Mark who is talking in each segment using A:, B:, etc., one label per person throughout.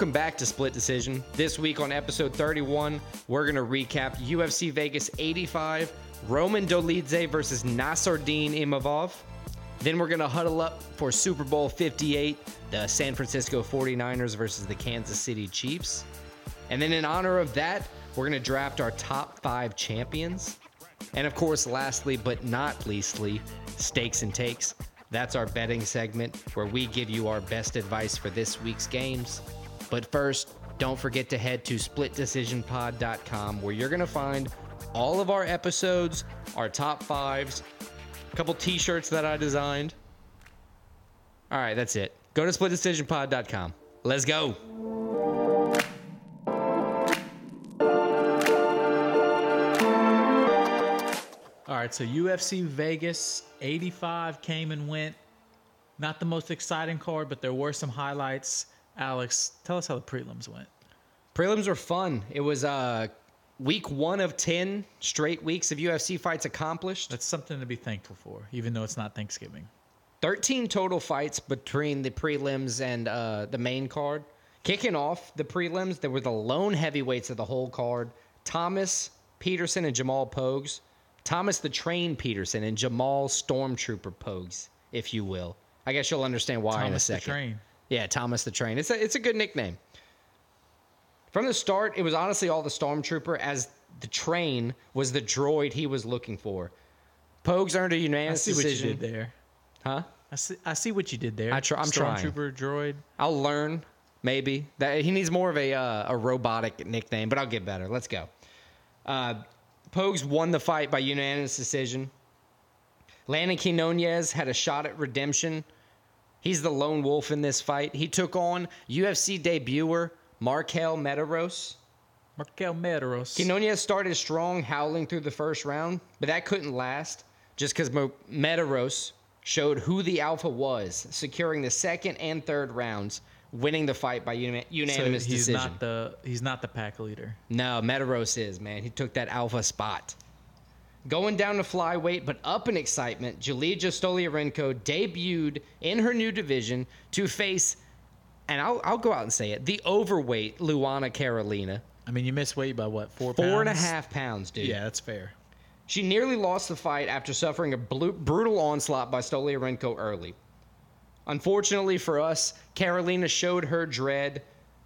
A: Welcome back to Split Decision. This week on episode 31, we're going to recap UFC Vegas 85, Roman Dolidze versus Nassourdine Imavov. Then we're going to huddle up for Super Bowl 58, the San Francisco 49ers versus the Kansas City Chiefs. And then in honor of that, we're going to draft our top five champions. And of course, lastly but not leastly, stakes and takes. That's our betting segment where we give you our best advice for this week's games. But first, don't forget to head to splitdecisionpod.com where you're going to find all of our episodes, our top fives, a couple t shirts that I designed. All right, that's it. Go to splitdecisionpod.com. Let's go.
B: All right, so UFC Vegas 85 came and went. Not the most exciting card, but there were some highlights. Alex, tell us how the prelims went.
A: Prelims were fun. It was uh, week one of 10 straight weeks of UFC fights accomplished.
B: That's something to be thankful for, even though it's not Thanksgiving.
A: 13 total fights between the prelims and uh, the main card. Kicking off the prelims, there were the lone heavyweights of the whole card Thomas Petersen and Jamal Pogues. Thomas the Train Petersen and Jamal Stormtrooper Pogues, if you will. I guess you'll understand why in a
B: Thomas the
A: second.
B: Train.
A: Yeah, Thomas the Train. It's a, it's a good nickname. From the start, it was honestly all the Stormtrooper, as the train was the droid he was looking for. Pogues earned a
B: I
A: unanimous
B: see what
A: decision.
B: you did there.
A: Huh?
B: I see, I see what you did there.
A: I try- I'm trying.
B: Stormtrooper droid.
A: I'll learn. Maybe that he needs more of a uh, a robotic nickname, but I'll get better. Let's go. Uh, Pogues won the fight by unanimous decision. Landon Quinones had a shot at redemption. He's the lone wolf in this fight. He took on UFC debuter Marquel Mederos.
B: Marquel Mederos.
A: Quinones started strong, howling through the first round, but that couldn't last just because Mederos showed who the alpha was, securing the second and third rounds, winning the fight by uni-
B: so
A: unanimous
B: he's
A: decision.
B: not the he's not the pack leader.
A: No, Mederos is, man. He took that alpha spot. Going down to flyweight, but up in excitement, Julija Stoliarenko debuted in her new division to face, and I'll, I'll go out and say it, the overweight Luana Carolina.
B: I mean, you missed weight by what four
A: Four and a
B: pounds,
A: dude.
B: Yeah, that's fair.
A: She nearly lost the fight after suffering a blu- brutal onslaught by Stoliarenko early. Unfortunately for us, Carolina showed her dread,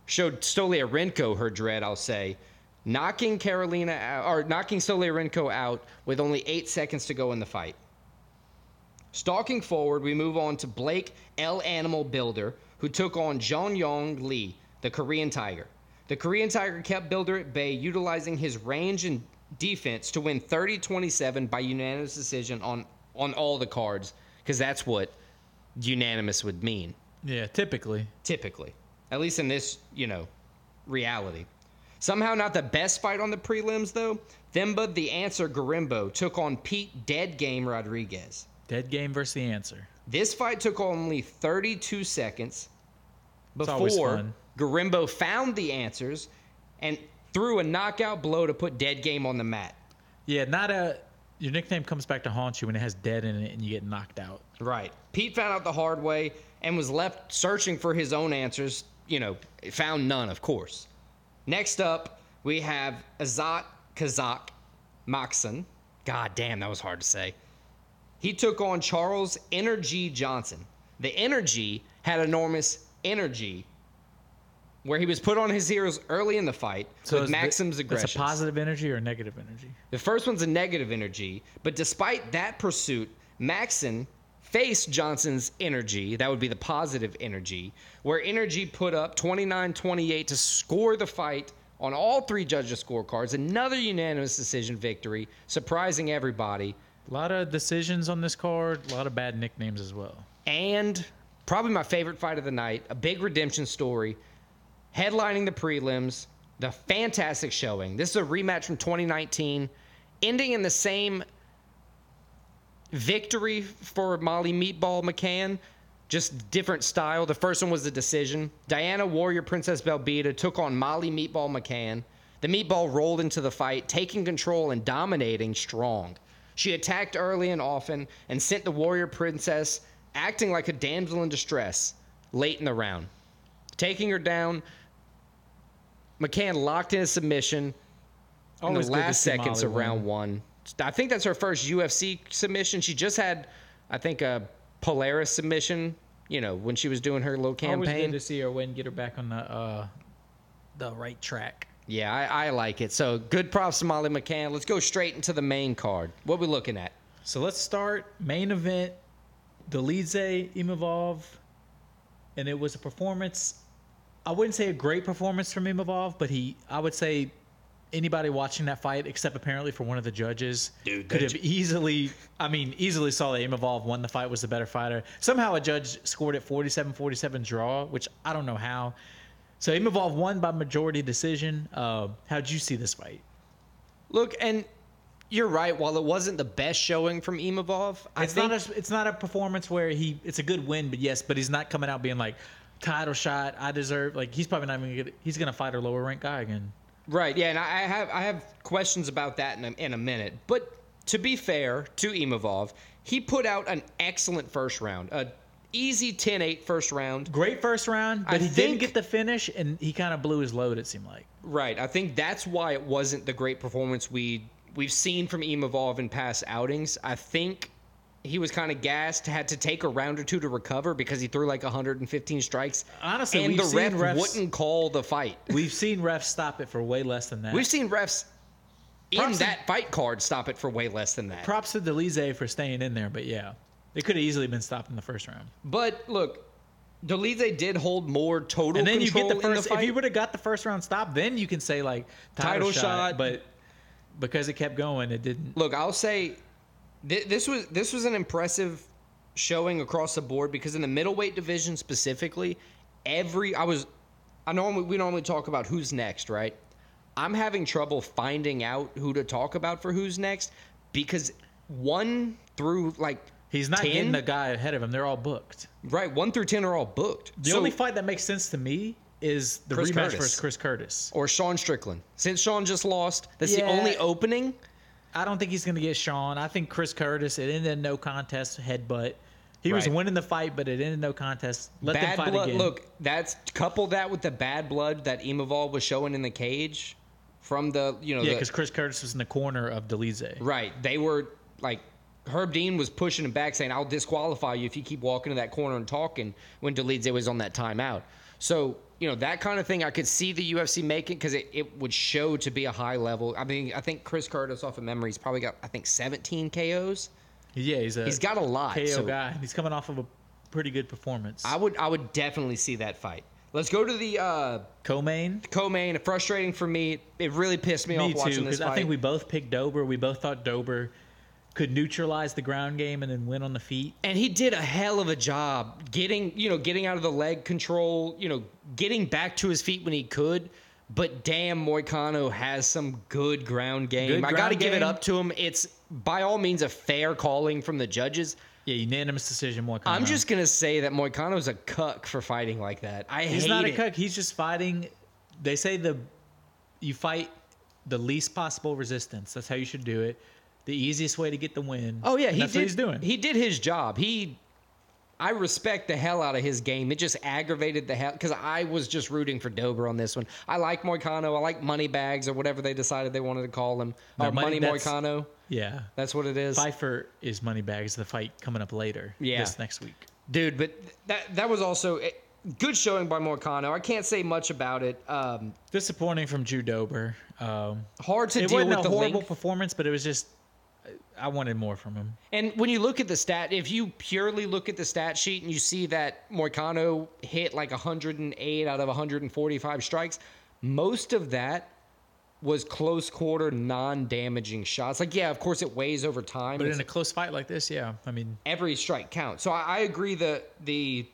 A: showed Stoliarenko her dread, I'll say, knocking Carolina out, or knocking Stoliarenko out with only eight seconds to go in the fight. Stalking forward, we move on to Blake El Animal Bilder, who took on Jeon Yong Lee, the Korean Tiger. The Korean Tiger kept Bilder at bay, utilizing his range and defense to win 30 27 by unanimous decision on, on all the cards, because that's what unanimous would mean,
B: Yeah, typically.
A: typically. At least in this, you know, reality. Somehow not the best fight on the prelims, though. Themba the Answer Gorimbo took on Pete Dead Game Rodriguez.
B: Dead game versus the answer.
A: This fight took only 32 seconds before. Gorimbo found the answers and threw a knockout blow to put Dead Game on the mat.
B: Yeah, not a. Your nickname comes back to haunt you when it has dead in it and you get knocked out.
A: Right. Pete found out the hard way and was left searching for his own answers. You know, found none, of course. Next up, we have Azat Kazak Moxon. God damn, that was hard to say. He took on Charles Energy Johnson. The energy had enormous energy where he was put on his heels early in the fight with
B: is the-
A: Maksum's
B: That's
A: aggression.
B: a positive energy or a negative energy?
A: The first one's a negative energy, but despite that pursuit, Maksum faced Johnson's energy. That would be the positive energy, where energy put up 29 28 to score the fight on all three judges' scorecards. Another unanimous decision victory, surprising everybody.
B: A lot of decisions on this card, a lot of bad nicknames as well.
A: And probably my favorite fight of the night, a big redemption story, headlining the prelims, the fantastic showing. This is a rematch from 2019, ending in the same victory for Molly Meatball McCann, just different style. The first one was the decision. Diana Warrior Princess Belbita took on Molly Meatball McCann. The Meatball rolled into the fight, taking control and dominating strong. She attacked early and often and sent the Warrior Princess acting like a damsel in distress late in the round. Taking her down, McCann locked in a submission in the last seconds
B: Molly
A: of round
B: win.
A: one. I think that's her first UFC submission. She just had, I think, a Polaris submission. You know, when she was doing her little campaign.
B: Always good to see her win, get her back on the uh, the right track.
A: Yeah, I, I like it. So good props to Molly McCann. Let's go straight into the main card. What we looking at?
B: So let's start main event. Dolidze Imavov, and it was a performance. I wouldn't say a great performance from Imavov, but he, I would say, anybody watching that fight, except apparently for one of the judges,
A: Dude,
B: could
A: that
B: have easily, I mean, easily saw that Imavov won the fight, was the better fighter. Somehow a judge scored it 47-47 draw, which I don't know how. So Imavov won by majority decision. Uh, how'd you see this fight?
A: Look, and you're right. While it wasn't the best showing from Imavov, I
B: It's
A: think
B: not a it's not a performance where he it's a good win, but yes, but he's not coming out being like title shot. I deserve like he's probably not even gonna he's gonna fight a lower ranked guy again.
A: Right. Yeah, and I have I have questions about that in a, in a minute. But to be fair to Imavov, he put out an excellent first round, a easy 10-8 first round.
B: Great first round, but
A: I
B: he
A: think-
B: didn't get the finish, and he kind of blew his load. It seemed like.
A: Right. I think that's why it wasn't the great performance we we've seen from Imavov in past outings. I think he was kind of gassed, had to take a round or two to recover because he threw like 115 strikes.
B: Honestly,
A: and
B: we've
A: the
B: seen
A: ref
B: refs-
A: wouldn't call the fight.
B: We've seen refs stop it for way less than that.
A: We've seen refs in
B: to-
A: that fight card stop it for way less than that.
B: Props to Dolidze for staying in there, but yeah, it could have easily been stopped in the first round.
A: But look, Dolidze did hold more total
B: And then you get the first.
A: the
B: if you would have got the first round stop, then you can say like title,
A: Title
B: shot,
A: shot.
B: But because it kept going, it didn't.
A: look, I'll say th- this was this was an impressive showing across the board because in the middleweight division specifically, every I was I normally we normally talk about who's next, right? I'm having trouble finding out who to talk about for who's next because one through like
B: He's not
A: 10,
B: getting the guy ahead of him. They're all booked.
A: right one through ten are all booked.
B: The
A: So-
B: only fight that makes sense to me is the
A: Chris
B: rematch
A: Curtis.
B: versus Chris Curtis.
A: or Sean Strickland. Since Sean just lost, that's the only opening.
B: I don't think he's going to get Sean. I think Chris Curtis. It ended in no contest headbutt. He was winning the fight, but it ended no contest. Let them
A: bad
B: fight
A: blood.
B: again.
A: Look, that's couple that with the bad blood that Imavov was showing in the cage from the you know
B: yeah, because Chris Curtis was in the corner of Dolidze.
A: right. They were like Herb Dean was pushing him back, saying, "I'll disqualify you if you keep walking to that corner and talking." When Dolidze was on that timeout, so you know that kind of thing I could see the UFC making because it, it would show to be a high level. I mean, I think Chris Curtis off of memory, he's probably got I think 17 KOs.
B: Yeah, he's a
A: He's got a lot.
B: KO
A: so
B: guy. He's coming off of a pretty good performance.
A: I would I would definitely see that fight. Let's go to the uh,
B: Co-main.
A: co-main. Frustrating for me. It really pissed me,
B: Me
A: off
B: too,
A: watching this fight.
B: I think we both picked Dober. We both thought Dober could neutralize the ground game and then win on the feet.
A: and he did a hell of a job getting, you know, getting out of the leg control, you know, getting back to his feet when he could. But damn, Moicano has some good ground game.
B: Good
A: I got to give it up to him. It's by all means a fair calling from the judges.
B: Yeah, unanimous decision. Moicano.
A: I'm just gonna say that Moicano's a cuck for fighting like that. I
B: He's
A: hate
B: not a
A: it.
B: cook. He's just fighting. They say the you fight the least possible resistance. That's how you should do it. The easiest way to get the win.
A: Oh yeah, he
B: that's
A: did.
B: what he's doing.
A: He did his job. He, I respect the hell out of his game. It just aggravated the hell because I was just rooting for Dober on this one. I like Moicano. I like Moneybags or whatever they decided they wanted to call him.
B: No,
A: or
B: Money-
A: Money Moicano.
B: yeah.
A: That's what it is,
B: Pyfer is Moneybags. The fight coming up later.
A: Yeah.
B: This next week.
A: dude. But that that was also a good showing by Moicano. I can't say much about it. Um,
B: Disappointing from Drew Dober. Um,
A: hard to
B: it
A: deal
B: wasn't
A: with
B: a
A: the
B: horrible
A: length.
B: performance, but it was just I wanted more from him.
A: And when you look at the stat, if you purely look at the stat sheet and you see that Moicano hit like 108 out of 145 strikes, most of that was close quarter, non-damaging shots. Like, yeah, of course it weighs over time.
B: But
A: It's-
B: in a close fight like this, yeah, I mean,
A: every strike counts. So I, I agree that the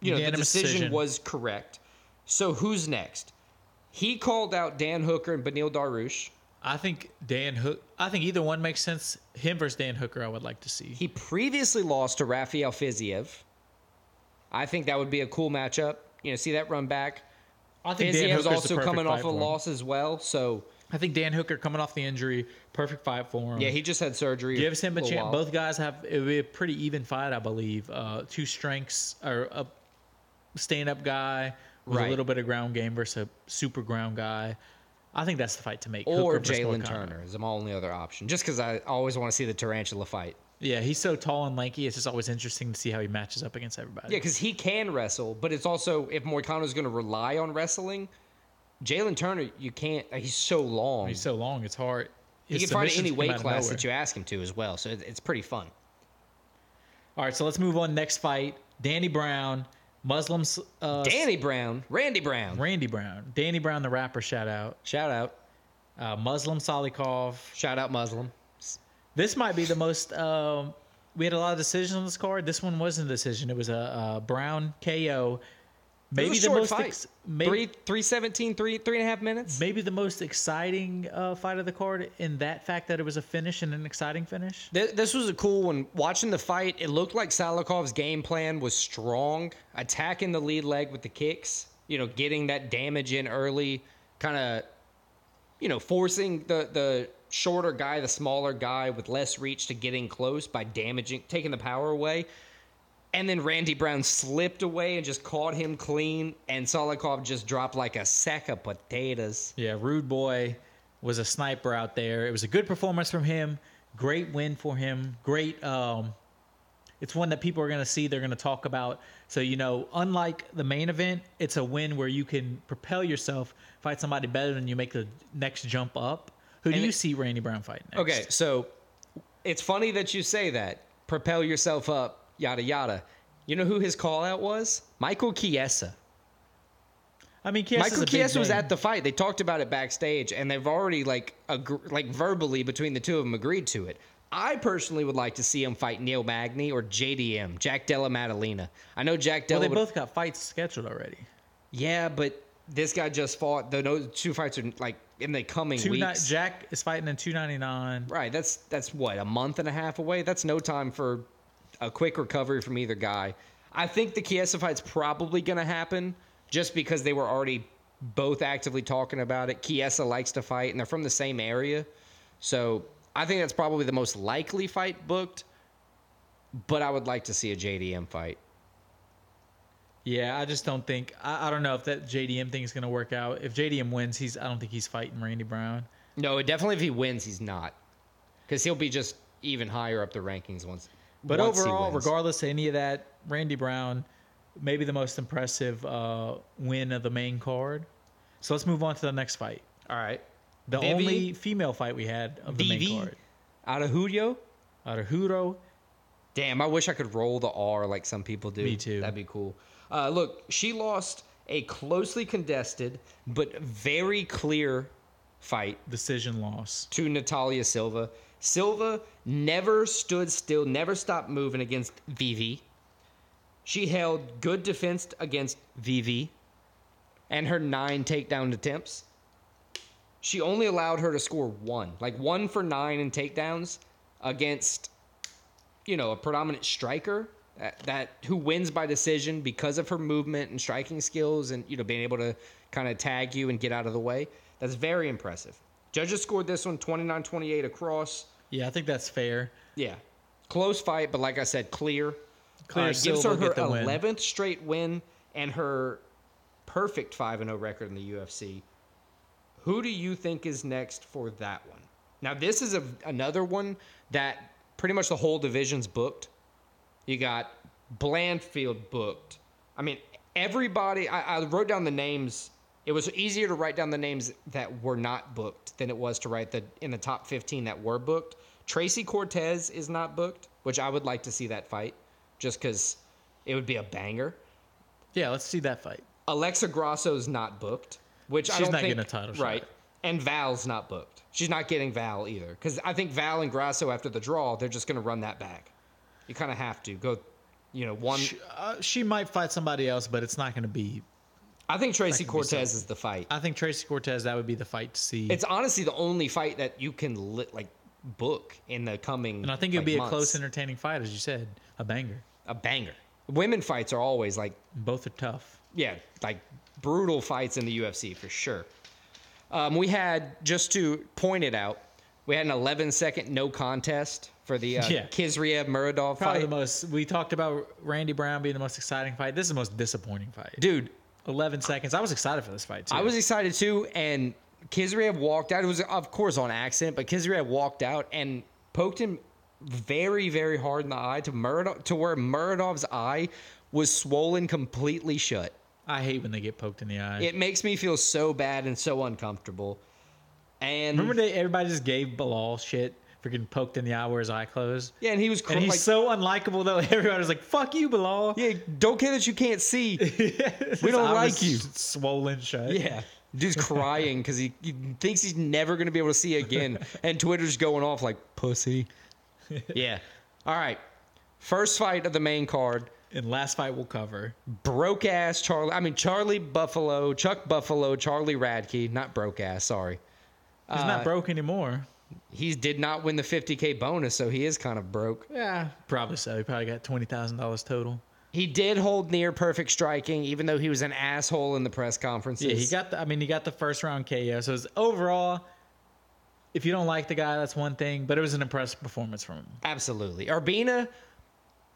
A: you know the decision,
B: decision.
A: was correct. So who's next? He called out Dan Hooker and Beneil Dariush.
B: I think Dan Hook. I think either one makes sense. Him versus Dan Hooker, I would like to see.
A: He previously lost to Rafael Fiziev. I think that would be a cool matchup. You know, see that run back.
B: I think Dan
A: Fiziev's also coming off a loss as well. So
B: I think Dan Hooker coming off the injury, perfect fight for him.
A: yeah, he just had surgery.
B: gives him a
A: little
B: chance.
A: while.
B: Both guys have it would be a pretty even fight, I believe. Uh, two strengths or a stand-up guy, with
A: Right.
B: a little bit of ground game versus a super ground guy. I think that's the fight to make.
A: or Jalen Turner is my only other option. Just because I always want to see the tarantula fight.
B: Yeah, he's so tall and lanky. It's just always interesting to see how he matches up against everybody.
A: Yeah, because he can wrestle, but it's also if Moicano's going to rely on wrestling, Jalen Turner, you can't. uh, He's so long.
B: he's so long. It's hard.
A: he can fight any weight class that you ask him to as well. So it's pretty fun.
B: All right, so let's move on. Next fight: Danny Brown, Muslims. Uh,
A: Danny Brown, Randy Brown.
B: Randy Brown, Danny Brown, the rapper. Shout out.
A: Shout out.
B: Uh, Muslim Salikhov.
A: Shout out Muslim.
B: This might be the most. Um, we had a lot of decisions on this card. This one wasn't a decision. It was a, a Brown KO. Maybe the most.
A: fight.
B: Ex- maybe,
A: three, three seventeen, three, three and a half minutes.
B: maybe the most exciting uh, fight of the card in that fact that it was a finish and an exciting finish.
A: Th- This was a cool one. Watching the fight, it looked like Salikhov's game plan was strong, attacking the lead leg with the kicks. You know, getting that damage in early, kind of, you know, forcing the the shorter guy, the smaller guy with less reach to getting close by damaging, taking the power away. And then Randy Brown slipped away and just caught him clean, and Salikhov just dropped like a sack of potatoes.
B: Yeah, Rude Boy was a sniper out there. It was a good performance from him. Great win for him. Great. Um, it's one that people are going to see. They're going to talk about. So you know, unlike the main event, it's a win where you can propel yourself, fight somebody better than you, make the next jump up. Who do
A: And
B: you
A: it-
B: see Randy Brown fight next?
A: Okay, so it's funny that you say that. Propel yourself up, yada yada. You know who his call out was? Michael Chiesa.
B: I mean, Chiesa
A: Michael Chiesa was at the fight. They talked about it backstage, and they've already like like verbally between the two of them agreed to it. I personally would like to see him fight Neil Magny or JDM, Jack Della Maddalena. I know Jack
B: Well, they
A: would-
B: both got fights scheduled already.
A: yeah, but this guy just fought. The those two fights are like in the coming
B: Two ni-
A: weeks.
B: Jack is fighting in two ninety nine.
A: Right. That's that's what a month and a half away. That's no time for a quick recovery from either guy. I think the Chiesa fight's probably going to happen just because they were already both actively talking about it. Chiesa likes to fight, and they're from the same area, so I think that's probably the most likely fight booked. But I would like to see a JDM fight.
B: Yeah, I just don't think I, I don't know if that JDM thing is going to work out. If JDM wins, he's I don't think he's fighting Randy Brown.
A: No, definitely if he wins, he's not, because he'll be just even higher up the rankings once.
B: But overall, regardless of any of that, Randy Brown, maybe the most impressive uh, win of the main card. So let's move on to the next fight.
A: all right,
B: The
A: Vivi?
B: only female fight we had of the
A: Vivi?
B: main card.
A: out of Julio.
B: Arturo.
A: Damn, I wish I could roll the R like some people do.
B: Me too.
A: That'd be cool. Uh, look, she lost a closely contested but very clear fight
B: Decision loss.
A: to Natalia Silva. Silva never stood still, never stopped moving against Vivi. She held good defense against Vivi and her nine takedown attempts. She only allowed her to score one, like one for nine in takedowns against, you know, a predominant striker that, that who wins by decision because of her movement and striking skills and you know being able to kind of tag you and get out of the way. That's very impressive. Judges scored this one 29-28 across.
B: Yeah, I think that's fair.
A: Yeah, close fight, but like I said, clear.
B: Clear
A: Uh, gives her her
B: get the win.
A: 11th straight win and her perfect 5 and 0 record in the UFC. Who do you think is next for that one? Now, this is a, another one that pretty much the whole division's booked. You got Blanchfield booked. I mean, everybody, I, I wrote down the names. It was easier to write down the names that were not booked than it was to write the in the top 15 that were booked. Tracy Cortez is not booked, which I would like to see that fight just because it would be a banger.
B: Yeah, let's see that fight.
A: Alexa Grasso's not booked, which I don't
B: not
A: think
B: getting a title shot.
A: right. And Val's not booked. She's not getting Val either because I think Val and Grasso after the draw they're just going to run that back. You kind of have to go, you know, one.
B: She, uh, she might fight somebody else, but it's not going to be.
A: I think Tracy
B: That could be
A: Cortez is the fight.
B: I think Tracy Cortez that would be the fight to see.
A: It's honestly the only fight that you can li- like book in the coming.
B: and I think it'd
A: like,
B: be a
A: months.
B: close, entertaining fight, as you said, a banger.
A: a banger. Women fights are always like
B: Both are tough.
A: yeah, like brutal fights in the UFC for sure. Um, we had just to point it out, we had an 11 second no contest for the uh,
B: Yeah.
A: Khizriev Muradov
B: Probably
A: fight.
B: the most. We talked about Randy Brown being the most exciting fight. This is the most disappointing fight.
A: Dude,
B: 11 seconds. I was excited for this fight too.
A: I was excited too, and Khizriev walked out. It was of course on accident, but Khizriev walked out and poked him very, very hard in the eye to Muradov, to where Muradov's eye was swollen completely shut.
B: I hate when they get poked in the eye.
A: It makes me feel so bad and so uncomfortable. And
B: Remember they everybody just gave Bilal shit for getting poked in the eye where his eye closed.
A: yeah, and he was cr-
B: And he's
A: like,
B: so unlikable though. Everybody was like, "Fuck you, Bilal."
A: yeah, don't care that you can't see. We don't like you.
B: Swollen shut.
A: Yeah. Dude's crying because he, he thinks he's never going to be able to see again. And Twitter's going off like, pussy. yeah. All right. First fight of the main card.
B: And last fight we'll cover.
A: Broke ass Charlie. I mean, Charlie Buffalo, Chuck Buffalo, Charlie Radtke. Not broke ass, sorry.
B: He's
A: Uh,
B: not broke anymore.
A: He did not win the 50K bonus, so he is kind of broke.
B: Yeah, probably so. He probably got twenty thousand dollars total.
A: He did hold near perfect striking, even though he was an asshole in the press conferences.
B: Yeah, he got the. I mean, he got the first round KO. So it's overall, if you don't like the guy, that's one thing. But it was an impressive performance from him.
A: Absolutely. Urbina,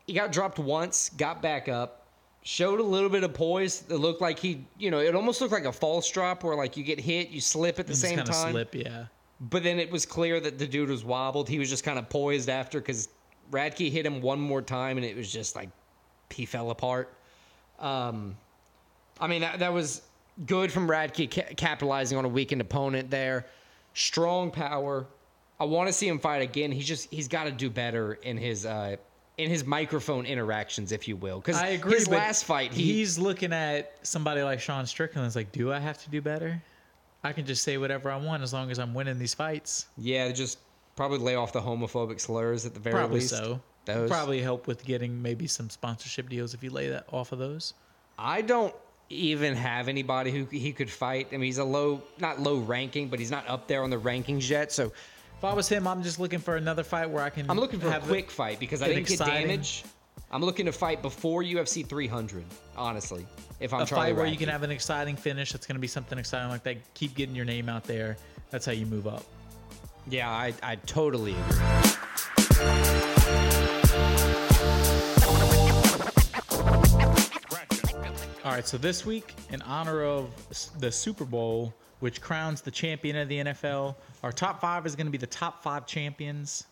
A: he got dropped once, got back up, showed a little bit of poise. It looked like he, you know, it almost looked like a false drop where like you get hit, you slip at the
B: Just
A: same time.
B: slip, yeah.
A: But then it was clear that the dude was wobbled. He was just kind of poised after because Radtke hit him one more time and it was just like he fell apart. Um, I mean, that, that was good from Radtke ca- capitalizing on a weakened opponent there. Strong power. I want to see him fight again. He's just he's got to do better in his uh, in his microphone interactions, if you will. Because
B: I agree.
A: his last fight, he,
B: he's looking at somebody like Sean Strickland. It's like, do I have to do better? I can just say whatever I want as long as I'm winning these fights.
A: yeah, just probably lay off the homophobic slurs at the very
B: Probably
A: least.
B: so.
A: Those.
B: Probably help with getting maybe some sponsorship deals if you lay that off of those.
A: I don't even have anybody who he could fight. I mean, he's a low, not low ranking, but he's not up there on the rankings yet. So
B: If I was him, I'm just looking for another fight where I can.
A: I'm looking for a
B: have
A: quick fight because I didn't get damage. I'm looking to fight before UFC 300. Honestly, if I'm
B: a
A: Charlie
B: fight where you can have an exciting finish. That's going to be something exciting like that. Keep getting your name out there. That's how you move up.
A: Yeah, I, I totally agree.
B: All right, so this week, in honor of the Super Bowl, which crowns the champion of the NFL, our top five is going to be the top five champions.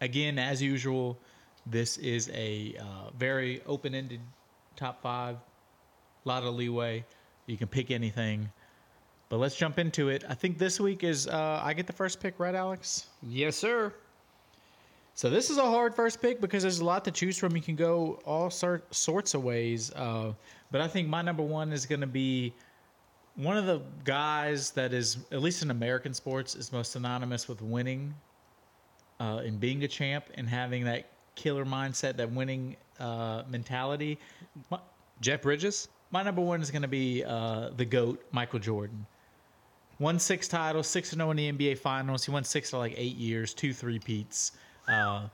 B: Again, as usual, this is a uh, very open ended top five. A lot of leeway. You can pick anything. But let's jump into it. I think this week is, uh, I get the first pick, right, Alex?
A: Yes, sir.
B: So this is a hard first pick because there's a lot to choose from. You can go all sort, sorts of ways. Uh, but I think my number one is going to be one of the guys that is, at least in American sports, is most synonymous with winning uh, and being a champ and having that killer mindset, that winning uh, mentality. My,
A: Jeff Bridges.
B: my number one is going to be uh, the GOAT, Michael Jordan. Won six titles, six to zero in the NBA Finals. He won six to like eight years, two three peats. Uh,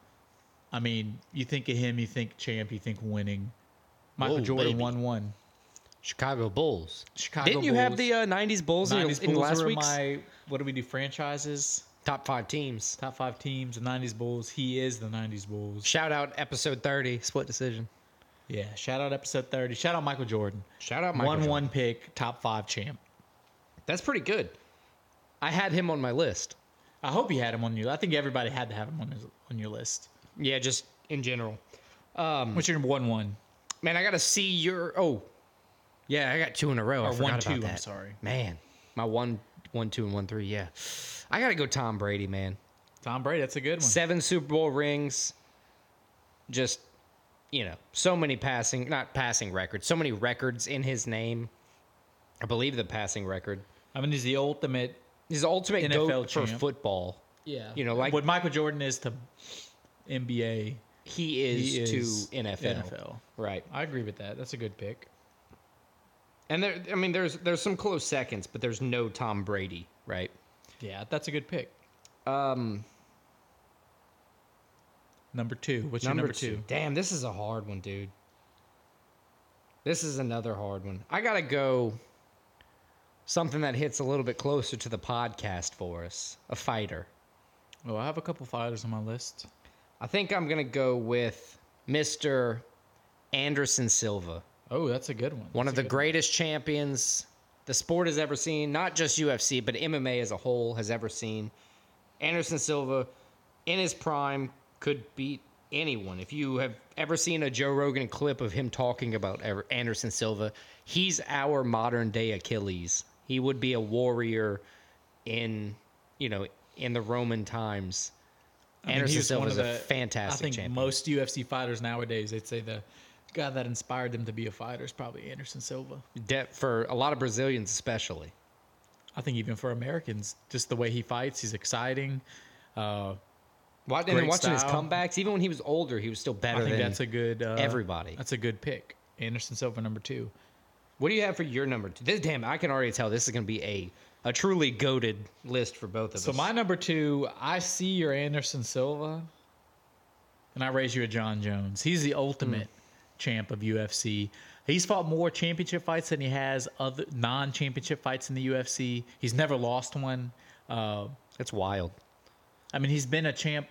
B: I mean, you think of him, you think champ, you think winning. Michael
A: Whoa,
B: Jordan
A: baby.
B: won one.
A: Chicago Bulls.
B: Chicago
A: Didn't you have the uh, 90s Bulls, in, your-
B: 90s
A: in
B: Bulls
A: last
B: were
A: week's
B: my what do we do franchises?
A: Top five teams?
B: Top five teams, the 90s Bulls. He is the 90s Bulls.
A: Shout out episode 30, split decision.
B: Yeah. Shout out episode 30. Shout out Michael Jordan.
A: Shout out Michael
B: one
A: Jordan.
B: one pick, top five champ.
A: That's pretty good. I had him on my list.
B: I hope you had him on your. I think everybody had to have him on his, on your list.
A: Yeah, just in general.
B: Um, What's your number one one?
A: Man, I got to see your. Oh, yeah, I got two in a row. I
B: Or
A: forgot
B: one
A: about
B: two. I'm sorry.
A: Man, my one, one, two, and one, three. Yeah, I got to go Tom Brady, man.
B: Tom Brady. That's a good one.
A: Seven Super Bowl rings. Just, you know, so many passing, not passing records, so many records in his name. I believe the passing record.
B: I mean, he's the ultimate.
A: His ultimate
B: NFL
A: goat for football.
B: Yeah.
A: You know, like-
B: what Michael Jordan is to NBA.
A: He is,
B: He is
A: to NFL.
B: NFL.
A: Right.
B: I agree with that. That's a good pick.
A: And there, I mean, there's there's some close seconds, but there's no Tom Brady, right?
B: Yeah, that's a good pick.
A: Um,
B: Number two. What's your number two?
A: Damn, this is a hard one, dude. This is another hard one. I gotta go. Something that hits a little bit closer to the podcast for us. A fighter.
B: Oh, I have a couple fighters on my list.
A: I think I'm gonna go with Mr. Anderson Silva.
B: Oh, that's a good one.
A: One
B: That's
A: of the
B: good one.
A: greatest champions the sport has ever seen, not just UFC, but MMA as a whole has ever seen. Anderson Silva, in his prime, could beat anyone. If you have ever seen a Joe Rogan clip of him talking about Anderson Silva, he's our modern day Achilles. He would be a warrior in, you know, in the Roman times.
B: I mean,
A: Anderson Silva is a fantastic
B: I think
A: champion.
B: most UFC fighters nowadays, they'd say the guy that inspired them to be a fighter is probably Anderson Silva.
A: De- for a lot of Brazilians, especially.
B: I think even for Americans, just the way he fights, he's exciting. Uh,
A: And watching his comebacks, even when he was older, he was still better
B: I think
A: than
B: that's a good uh,
A: everybody.
B: That's a good pick. Anderson Silva number two.
A: What do you have for your number two? This damn, I can already tell this is going to be a a truly goaded list for both of
B: So
A: us.
B: So my number two, I see your Anderson Silva, and I raise you a Jon Jones. He's the ultimate champ of UFC. He's fought more championship fights than he has other non-championship fights in the UFC. He's never lost one. Uh,
A: That's wild.
B: I mean, he's been a champ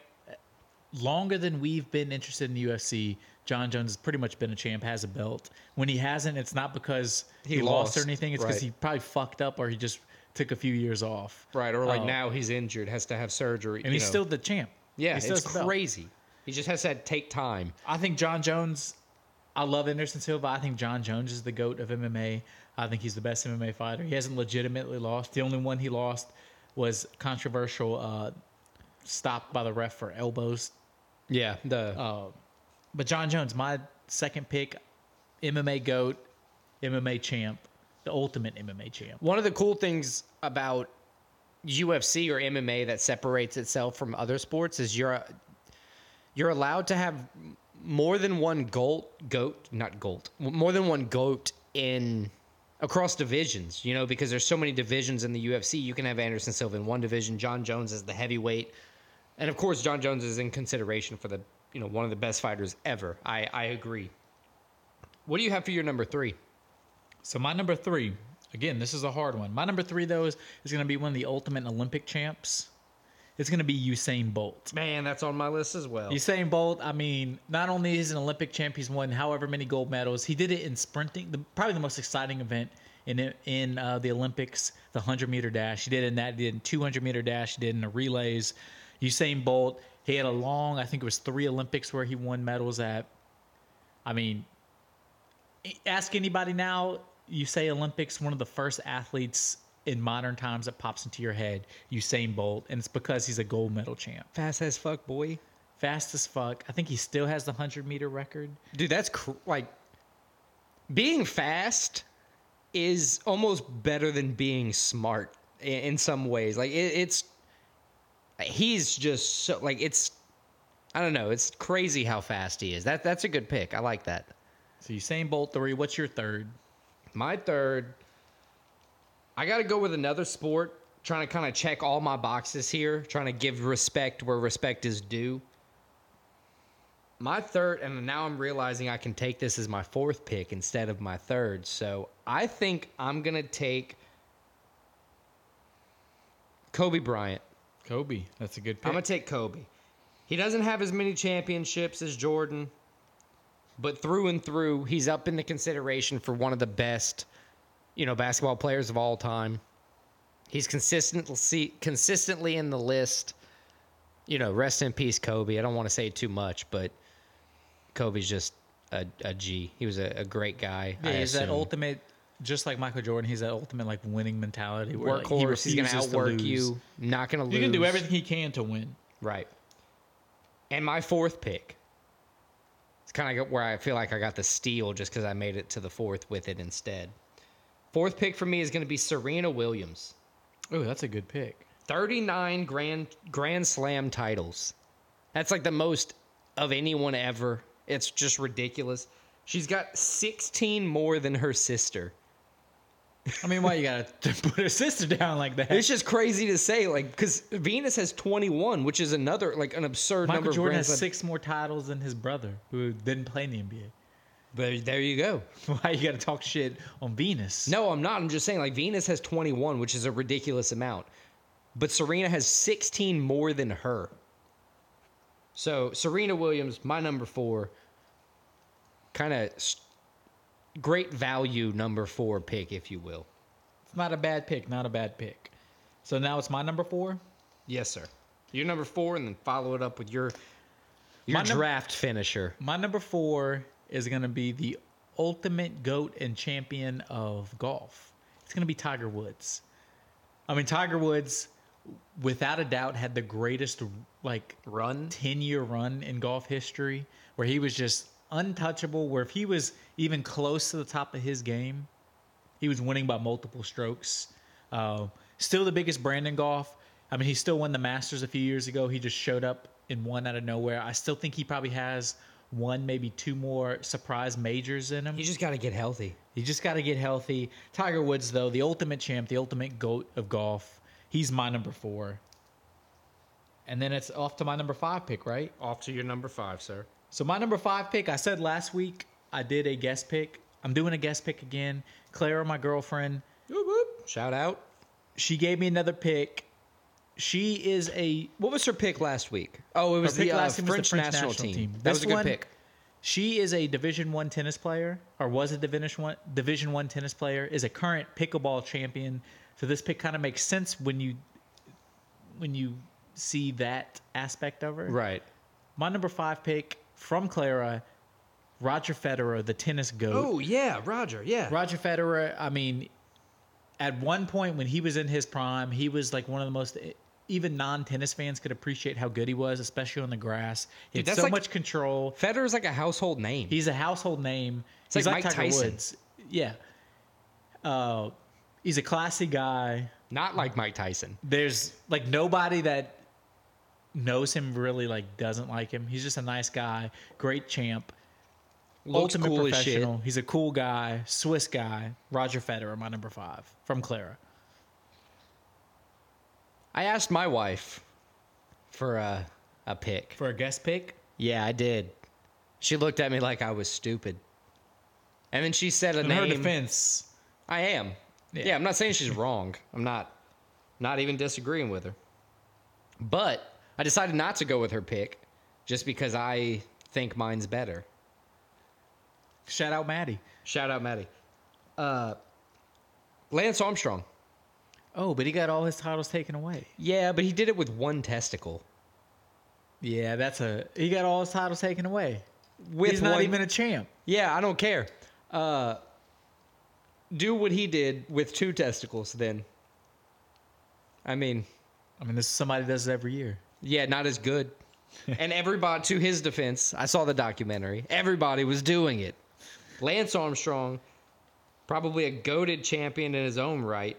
B: longer than we've been interested in the UFC. Jon Jones has pretty much been a champ, has a belt. When he hasn't, it's not because he,
A: He
B: lost. or anything. It's because
A: right.
B: he probably fucked up or he just took a few years off.
A: Right, or like
B: Uh,
A: now he's injured, has to have surgery.
B: and he's
A: know.
B: still the champ.
A: yeah, it's crazy. He just has to take time.
B: I think Jon Jones. I love Anderson Silva. I think Jon Jones is the goat of MMA. I think he's the best MMA fighter. He hasn't legitimately lost. The only one he lost was controversial, uh, stopped by the ref for elbows.
A: Yeah, the
B: Uh, but Jon Jones, my second pick, MMA goat, MMA champ, the ultimate MMA champ.
A: one of the cool things about UFC or MMA that separates itself from other sports is you're you're allowed to have more than one goat goat not goat more than one goat in across divisions you know because there's so many divisions in the UFC you can have Anderson Silva in one division Jon Jones is the heavyweight and of course Jon Jones is in consideration for the you know one of the best fighters ever I I agree what do you have for your number 3
B: So my number three, again, this is a hard one. My number three though is, is going to be one of the ultimate Olympic champs. It's going to be Usain Bolt.
A: man that's on my list as well
B: Usain Bolt, I mean, not only is an Olympic champ, he's won however many gold medals. He did it in sprinting, the, probably the most exciting event in in uh, the Olympics, the 100 meter dash. He did in that, he did in 200 meter dash, he did in the relays. Usain Bolt, he had a long, I think it was three Olympics where he won medals at. I mean, ask anybody now, you say Olympics, one of the first athletes in modern times that pops into your head, Usain Bolt, and it's because he's a gold medal champ
A: fast as fuck boy
B: fast as fuck. I think he still has the 100 meter record.
A: Dude, that's cr- like being fast is almost better than being smart in, in some ways. Like it, it's he's just so like it's I don't know. It's crazy how fast he is. That that's a good pick. I like that.
B: So Usain Bolt three. What's your third?
A: My third, I got to go with another sport. Trying to kind of check all my boxes here. Trying to give respect where respect is due. My third, and now I'm realizing I can take this as my fourth pick instead of my third. So I think I'm gonna take Kobe Bryant.
B: Kobe. That's a good pick.
A: I'm gonna take Kobe. He doesn't have as many championships as Jordan, but through and through, he's up in the consideration for one of the best, you know, basketball players of all time. He's consistently consistently in the list. You know, rest in peace, Kobe. I don't want to say too much, but Kobe's just a, a G. He was a, a great guy.
B: yeah,
A: I
B: he's that ultimate, just like Michael Jordan. He's that ultimate like winning mentality. Where, like,
A: workhorse. he's gonna
B: to
A: outwork you. Not gonna lose.
B: He can do everything he can to win.
A: Right. And my fourth pick. It's kind of where I feel like I got the steal just because I made it to the fourth with it instead. Fourth pick for me is going to be Serena Williams.
B: Oh, that's a good pick.
A: 39 grand grand slam titles. That's like the most of anyone ever. It's just ridiculous. She's got 16 more than her sister.
B: I mean, why you gotta put her sister down like that?
A: It's just crazy to say, like, because Venus has 21, which is another, like, an absurd number
B: Michael Jordan has six more titles than his brother, who didn't play in the NBA.
A: But there you go.
B: Why you gotta talk shit on Venus?
A: No, I'm not. I'm just saying, like, Venus has 21, which is a ridiculous amount. But Serena has 16 more than her. So, Serena Williams, my number four, kind of great value number four pick, if you will.
B: It's not a bad pick. Not a bad pick. So now it's my number four.
A: Yes, sir. Your number four, and then follow it up with your your
B: My num-
A: draft finisher.
B: My number four is going to be the ultimate goat and champion of golf. It's going to be Tiger Woods. I mean, Tiger Woods, without a doubt, had the greatest like
A: Run.
B: 10 year run in golf history where he was just untouchable. Where if he was even close to the top of his game, he was winning by multiple strokes. Uh, still the biggest brand in golf. I mean, he still won the Masters a few years ago. He just showed up in one out of nowhere. I still think he probably has one, maybe two more surprise majors in him.
A: You just got to get healthy.
B: You just got to get healthy. Tiger Woods, though, the ultimate champ, the ultimate goat of golf, he's my number four. And then it's off to my number five pick, right?
A: Off to your number five, sir.
B: So my number five pick, I said last week I did a guest pick. I'm doing a guest pick again. Clara, my girlfriend,
A: Whoop, whoop. Shout out.
B: she gave me another pick. She is a
A: What was her pick last week? Oh, it was the, uh,
B: last week was the
A: French,
B: French
A: national,
B: national
A: team.
B: team.
A: That
B: This
A: was a good
B: one-
A: pick.
B: She is a Division One tennis player, or was a Division One Division One tennis player. Is a current pickleball champion. So this pick kind of makes sense when you when you see that aspect of her.
A: Right.
B: My number five pick from Clara, Roger Federer, the tennis goat.
A: Oh yeah, Roger. Yeah.
B: Roger Federer. I mean, at one point when he was in his prime, he was like one of the most. Even non-tennis fans could appreciate how good he was, especially on the grass. He
A: Dude,
B: had so
A: like-
B: much control.
A: Federer's like a household name.
B: He's a household name.
A: It's
B: he's
A: like
B: like,
A: Mike
B: Tiger
A: Tyson.
B: Woods. Yeah. Uh, he's a classy guy.
A: Not like Mike Tyson.
B: There's like nobody that knows him really like doesn't like him. He's just a nice guy, great champ,
A: Looks
B: ultimate
A: cool
B: professional. He's a cool guy, Swiss guy. Roger Federer, my number five from Clara.
A: I asked my wife for a a pick.
B: For a guest pick,
A: Yeah, I did. She looked at me like I was stupid. And then she said a
B: in
A: name.
B: her defense,
A: I am.
B: Yeah.
A: Yeah. I'm not saying she's wrong. I'm not not even disagreeing with her. But I decided not to go with her pick just because I think mine's better.
B: shout out Maddie.
A: Shout out Maddie. Uh Lance Armstrong.
B: Oh, but he got all his titles taken away.
A: Yeah, but he did it with one testicle.
B: Yeah, that's a he got all his titles taken away.
A: With
B: He's not
A: one-
B: even a champ.
A: Yeah, I don't care. Uh, do what he did with two testicles, then. I mean,
B: I mean, this is somebody does it every year.
A: yeah, not as good. and everybody, to his defense, I saw the documentary. Everybody was doing it. Lance Armstrong, probably a goaded champion in his own right,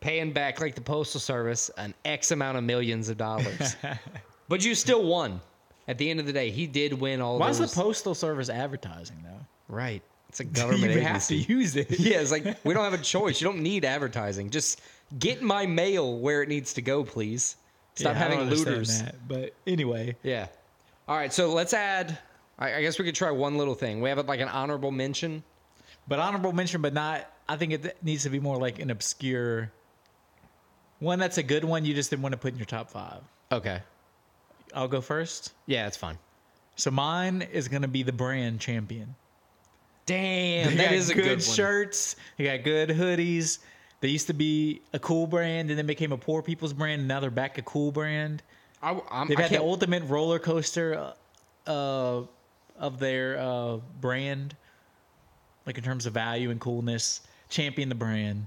A: paying back like the postal service an X amount of millions of dollars. but you still won. At the end of the day, he did win all
B: Why is
A: those.
B: the postal service advertising though?
A: right. It's a government
B: you
A: agency.
B: have to use it.
A: Yeah, it's like we don't have a choice. You don't need advertising. Just get my mail where it needs to go, please. Stop
B: Yeah, I don't
A: having looters.
B: that, but anyway,
A: Yeah. All right, so let's add. I, I guess we could try one little thing. We have like an honorable mention.
B: but honorable mention, but not. I think it needs to be more like an obscure one. That's a good one. You just didn't want to put in your top five.
A: Okay.
B: I'll go first.
A: Yeah, it's fine.
B: So mine is going to be the brand champion.
A: Damn,
B: They
A: that
B: got
A: a good, one.
B: shirts. They got good hoodies. They used to be a cool brand, and then became a poor people's brand. And now they're back a cool brand.
A: I, I'm,
B: They've
A: I
B: had the
A: can't-
B: ultimate roller coaster uh, of their uh, brand, like in terms of value and coolness. Champion the brand.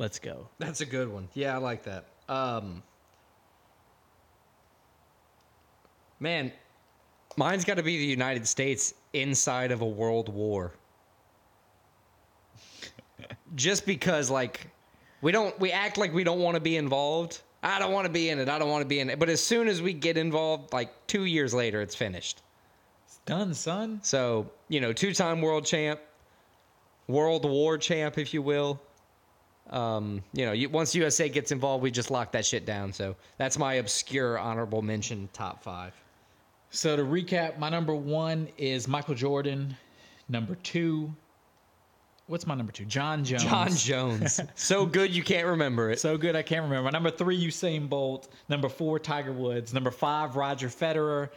B: Let's go.
A: That's a good one. Yeah, I like that. Um, man, mine's got to be the United States inside of a world war. Just because, like, we don't, we act like we don't want to be involved. I don't want to be in it. I don't want to be in it. But as soon as we get involved, like two years later, it's finished.
B: It's done, son.
A: So, you know, two time world champ, world war champ, if you will. Um, you know, you, once USA gets involved, we just lock that shit down. So that's my obscure honorable mention top five.
B: So to recap, my number one is Michael Jordan. Number two, what's my number two? Jon Jones.
A: Jon Jones. so good you can't remember it.
B: So good, I can't remember. Number three, Usain Bolt. Number four, Tiger Woods. Number five, Roger Federer.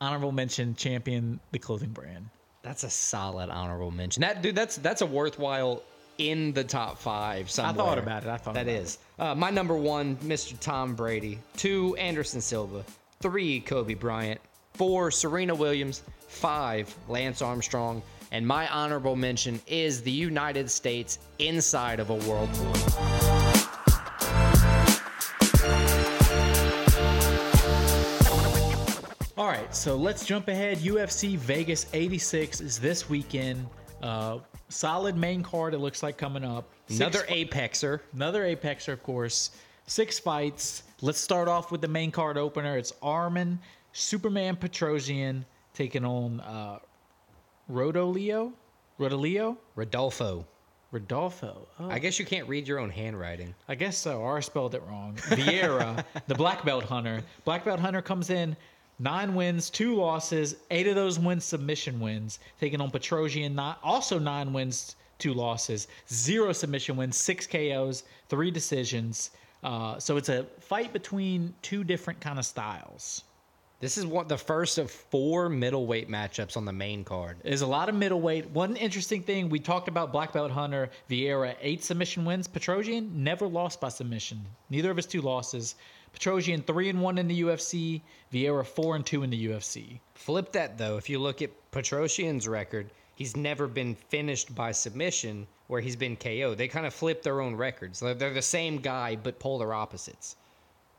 B: Honorable mention, champion, the clothing brand.
A: That's a solid honorable mention. That dude, that's that's a worthwhile in the top five. Somewhere.
B: I thought about it. I thought
A: that is uh, my number one, Mr. Tom Brady. Two, Anderson Silva. Three, Kobe Bryant. Four, Serena Williams. Five, Lance Armstrong. And my honorable mention is the United States inside of a world war.
B: All right, so let's jump ahead. UFC Vegas 86 is this weekend. Uh, solid main card. It looks like coming up. Six
A: Another
B: fi-
A: Apexer.
B: another Apexer, of course. Six fights. Let's start off with the main card opener. It's Armen Superman Petrosyan taking on uh, Rodolio. Rodolio?
A: Rodolfo.
B: Rodolfo. Oh,
A: I guess you can't read your own handwriting.
B: I guess so. Or I spelled it wrong. Vieira, the black belt hunter. Black belt hunter comes in nine wins, two losses, eight of those wins submission wins, taking on Petrosyan. Not also nine wins, two losses, zero submission wins, six KOs, three decisions. Uh, so it's a fight between two different kind of styles.
A: This is one the first of four middleweight matchups on the main card.
B: There's a lot of middleweight. One interesting thing we talked about black belt hunter Vieira eight submission wins. Petrosyan never lost by submission. Neither of his two losses. Petrosyan three and one in the UFC. Vieira four and two in the UFC.
A: Flip that though. If you look at Petrosyan's record, he's never been finished by submission where he's been KO. They kind of flip their own records. They're, they're the same guy but polar opposites.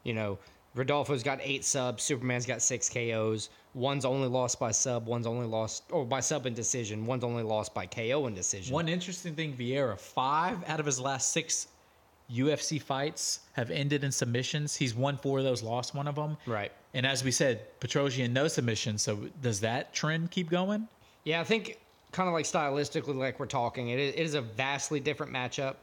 A: You know, Rodolfo's got eight subs, Superman's got six KOs. One's only lost by sub, one's only lost or by sub and decision, one's only lost by KO and decision.
B: One interesting thing, Vieira five out of his last six UFC fights have ended in submissions. He's won four of those, lost one of them.
A: Right.
B: And as we said, Petrosyan no submission. So does that trend keep going?
A: Yeah, I think kind of like stylistically, like we're talking, it is, it is a vastly different matchup.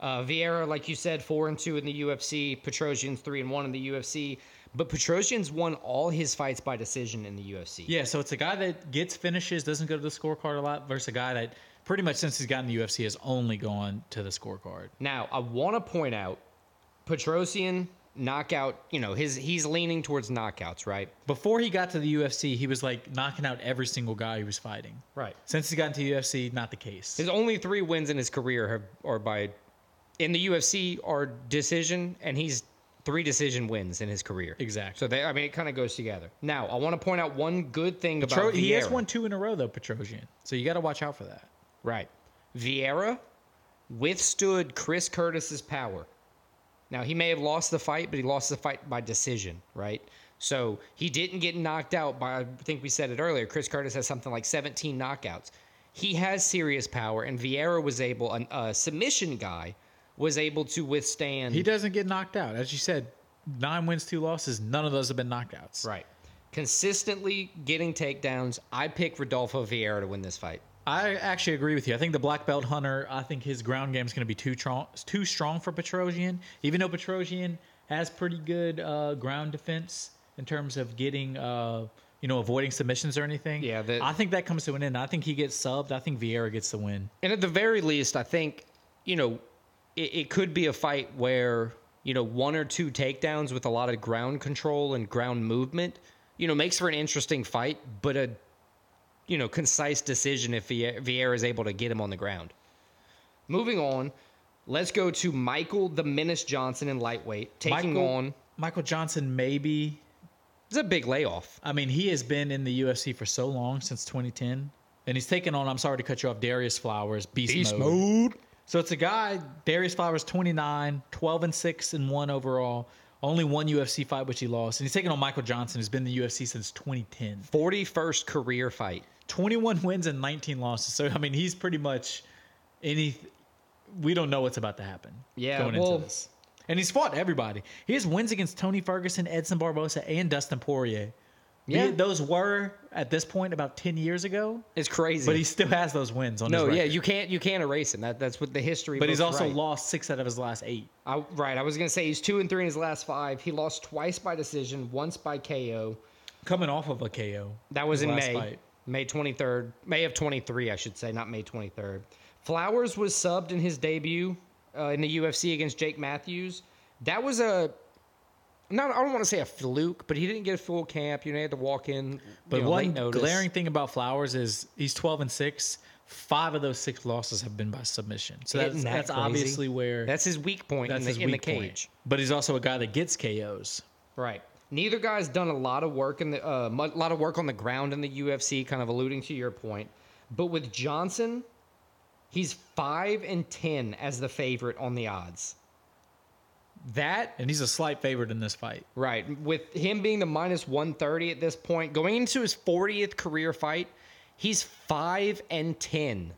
A: Uh, Vieira, like you said, four and two in the UFC. Petrosyan's three and one in the UFC. But Petrosyan's won all his fights by decision in the UFC.
B: Yeah, so it's a guy that gets finishes, doesn't go to the scorecard a lot, versus a guy that pretty much since he's gotten the UFC has only gone to the scorecard.
A: Now, I want to point out, Petrosyan knockout. You know, his he's leaning towards knockouts, right?
B: Before he got to the UFC, he was like knocking out every single guy he was fighting.
A: Right.
B: Since he got into the UFC, not the case.
A: His only three wins in his career have, are by in the UFC are decision, and he's three decision wins in his career.
B: Exactly.
A: So they, I mean, it kind of goes together. Now, I want to point out one good thing
B: Petro-
A: about
B: he has
A: Vieira.
B: won two in a row though, Petrosyan. So you got to watch out for that.
A: Right. Vieira withstood Chris Curtis's power. Now, he may have lost the fight, but he lost the fight by decision, right? So he didn't get knocked out by, I think we said it earlier, Chris Curtis has something like 17 knockouts. He has serious power, and Vieira was able, a submission guy, was able to withstand.
B: He doesn't get knocked out, as you said. Nine wins, two losses. None of those have been knockouts.
A: Right. Consistently getting takedowns. I pick Rodolfo Vieira to win this fight.
B: I actually agree with you. I think the black belt hunter. I think his ground game is going to be too strong, too strong for Petrosyan. Even though Petrosyan has pretty good uh, ground defense in terms of getting, uh, you know, avoiding submissions or anything.
A: Yeah,
B: I think that comes to an end. I think he gets subbed. I think Vieira gets the win.
A: And at the very least, I think, you know, it, it could be a fight where, you know, one or two takedowns with a lot of ground control and ground movement, you know, makes for an interesting fight, but a, you know, concise decision if Vie- Vieira is able to get him on the ground. Moving on, let's go to Michael the Menace Johnson in lightweight, taking
B: Michael,
A: on.
B: Michael Johnson, maybe.
A: It's a big layoff.
B: I mean, he has been in the UFC for so long since 2010, and he's taken on. I'm sorry to cut you off. Darius Flowers, beast, mode. So it's a guy, Darius Flowers, 29, 12 and 6 and 1 overall. Only one UFC fight, which he lost. And he's taking on Michael Johnson, who's been in the UFC since 2010.
A: 41st career fight.
B: 21 wins and 19 losses. So, I mean, he's pretty much any. We don't know what's about to happen
A: Yeah,
B: going
A: well-
B: into this. And he's fought everybody. He has wins against Tony Ferguson, Edson Barbosa, and Dustin Poirier.
A: Yeah.
B: Those were, at this point, about 10 years ago.
A: It's crazy.
B: But he still has those wins on
A: no,
B: his
A: yeah, you can't you can't erase him. That that's what the history.
B: But he's also
A: write.
B: lost six out of his last eight.
A: I, right. I was gonna say he's two and three in his last five. He lost twice by decision, once by KO.
B: Coming off of a KO.
A: That was in May,
B: fight.
A: May twenty third, May of twenty three, I should say, not May twenty third. Flowers was subbed in his debut uh, in the UFC against Jake Matthews. That was a not I don't want to say a fluke, but he didn't get a full camp. You know, he had to walk in.
B: But
A: you know,
B: one glaring thing about Flowers is he's 12 and 6. Five of those six losses have been by submission. So that's,
A: that
B: that's obviously where
A: That's his weak point
B: that's
A: in
B: his
A: the, in the
B: weak point.
A: cage.
B: But he's also a guy that gets KOs.
A: Right. Neither guy's done a lot of work in the a uh, mu- lot of work on the ground in the UFC, kind of alluding to your point. But with Johnson, he's five and ten as the favorite on the odds. That
B: And he's a slight favorite in this fight.
A: right with him being the minus one thirty at this point, going into his fortieth career fight, he's five and ten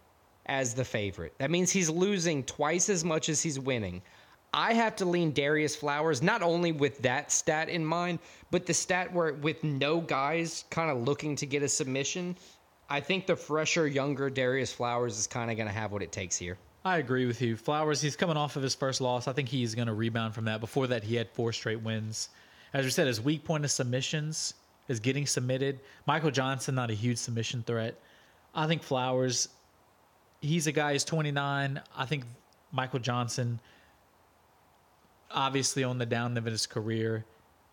A: as the favorite. That means he's losing twice as much as he's winning. I have to lean Darius Flowers not only with that stat in mind, but the stat where with no guys kind of looking to get a submission. I think the fresher, younger Darius Flowers is kind of going to have what it takes here.
B: I agree with you. Flowers, he's coming off of his first loss. I think he's going to rebound from that. Before that, he had four straight wins. As we said, his weak point is submissions, is getting submitted. Michael Johnson, not a huge submission threat. I think Flowers, he's a guy who's 29. I think Michael Johnson, obviously on the down of his career,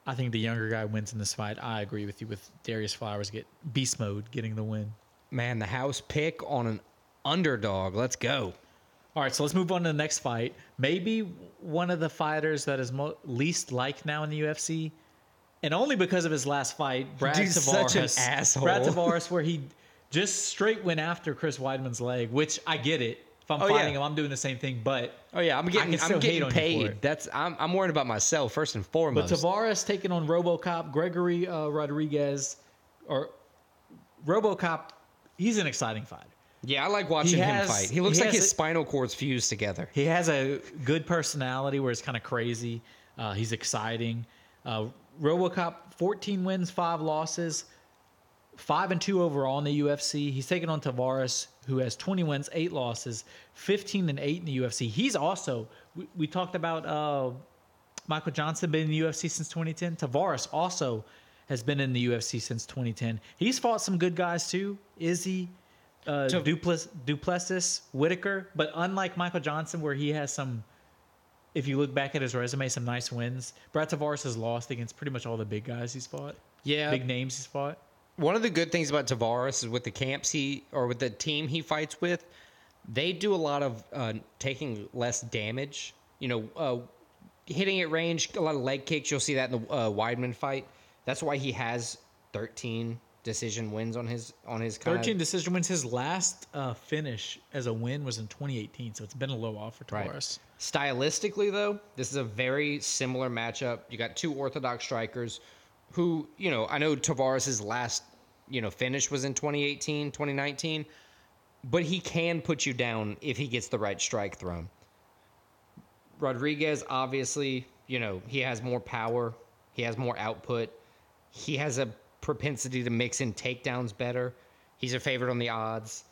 B: I think the younger guy wins in this fight. I agree with you with Darius Flowers get beast mode getting the win.
A: Man, the house pick on an underdog. Let's go.
B: All right, so let's move on to the next fight. Maybe one of the fighters that is mo- least liked now in the UFC, and only because of his last fight, Brad
A: Dude's
B: Tavares.
A: such an asshole.
B: Brad Tavares, where he just straight went after Chris Weidman's leg, which I get it. If I'm
A: Oh, yeah.
B: fighting him, I'm doing the same thing. But
A: Oh yeah, I'm getting
B: can still
A: I'm getting
B: hate on you for
A: paid. That's I'm I'm worried about myself first and foremost. but.
B: Tavares taking on RoboCop, Gregory uh, Rodrigues, or RoboCop, he's an exciting fight.
A: yeah, I like watching
B: He
A: him fight. He looks
B: he
A: like his
B: a-
A: spinal cords fused together.
B: He has a good personality where it's kind of crazy. Uh, he's exciting. Uh, RoboCop, 14 wins, five losses, five and two overall in the UFC. He's taking on Tavares, who has 20 wins, eight losses, 15 and eight in the UFC. He's also we, we talked about uh, Michael Johnson been in the UFC since 2010. Tavares also has been in the UFC since 2010. He's fought some good guys too. Izzy, uh,
A: To-
B: Duplas, Duplessis, Whittaker. But unlike Michael Johnson, where he has some, if you look back at his resume, some nice wins. Brad Tavares has lost against pretty much all the big guys he's fought.
A: Yeah.
B: big names he's fought.
A: One of the good things about Tavares is with the camps he or with the team he fights with, they do a lot of uh, taking less damage. You know, uh, hitting at range, a lot of leg kicks. You'll see that in the uh, Weidman fight. That's why he has 13 decision wins on his on his kind
B: 13
A: of
B: decision wins. His last uh, finish as a win was in 2018, so it's been a low off for
A: Right.
B: Tavares.
A: Stylistically, though, this is a very similar matchup. You got two orthodox strikers who, you know, I know Tavares' last, you know, finish was in 2018, 2019, but he can put you down if he gets the right strike thrown. Rodrigues, obviously, you know, he has more power, he has more output, he has a propensity to mix in takedowns better. He's a favorite on the odds.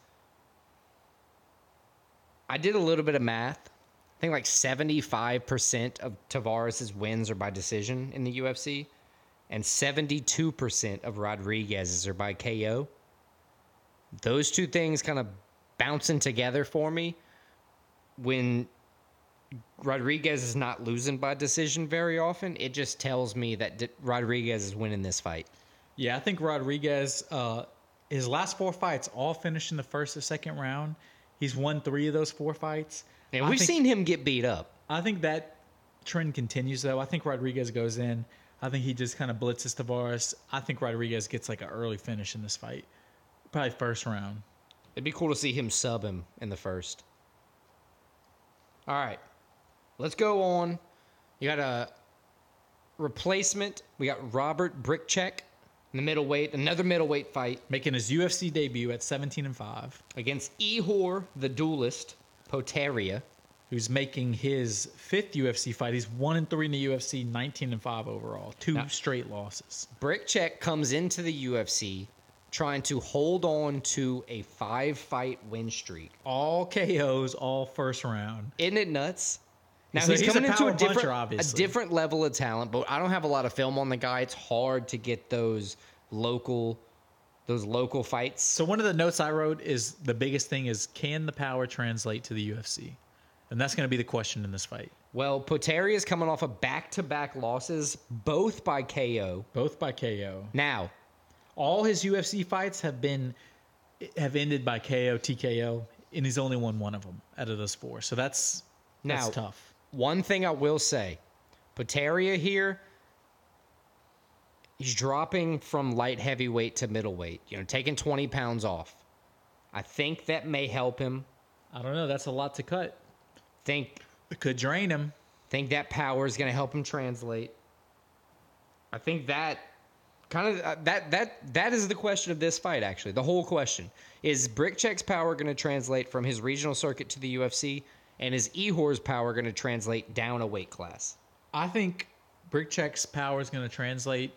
A: I did a little bit of math. I think like 75% of Tavares' wins are by decision in the UFC, and 72% of Rodrigues's are by KO. Those two things kind of bouncing together for me when Rodrigues is not losing by decision very often. It just tells me that D- Rodrigues is winning this fight.
B: Yeah, I think Rodrigues, uh, his last four fights all finished in the first or second round. He's won three of those four fights.
A: And
B: I
A: we've
B: think-
A: seen him get beat up.
B: I think that trend continues, though. I think Rodrigues goes in. I think he just kind of blitzes Tavares. I think Rodrigues gets like an early finish in this fight, probably first round.
A: It'd be cool to see him sub him in the first. All right. Let's go on. You got a replacement. We got Robert Bryczek in the middleweight, another middleweight fight
B: Making his UFC debut at 17 and 5,
A: against Ihor, the duelist, Potieria.
B: Who's making his fifth UFC fight. He's 1 and 3 in the UFC, 19 and 5 overall, two
A: Now-
B: straight losses.
A: Bryczek comes into the UFC trying to hold on to a five fight win streak.
B: All KOs, all first round.
A: Isn't it nuts? Now
B: So
A: he's,
B: he's a
A: coming into a different,
B: puncher,
A: a different level of talent, but I don't have a lot of film on the guy. It's hard to get those local, those local fights.
B: So one of the notes I wrote is the biggest thing is can the power translate to the UFC? And that's going to be the question in this fight.
A: Well, Potieria is coming off of back-to-back losses, both by KO.
B: Both by KO.
A: Now,
B: All his UFC fights have been have ended by KO, TKO, and he's only won one of them out of those four. So that's that's
A: Now-
B: tough.
A: one thing I will say, Potieria here, he's dropping from light heavyweight to middleweight. You know, taking 20 pounds off. I think that may help him.
B: I don't know. That's a lot to cut.
A: Think
B: It could drain him.
A: think that power is going to help him translate. I think that kind of uh, that that that is the question of this fight. Actually, the whole question is Bryczek's power going to translate from his regional circuit to the UFC, and is Ihor's power going to translate down a weight class?
B: I think Bryczek's power is going to translate.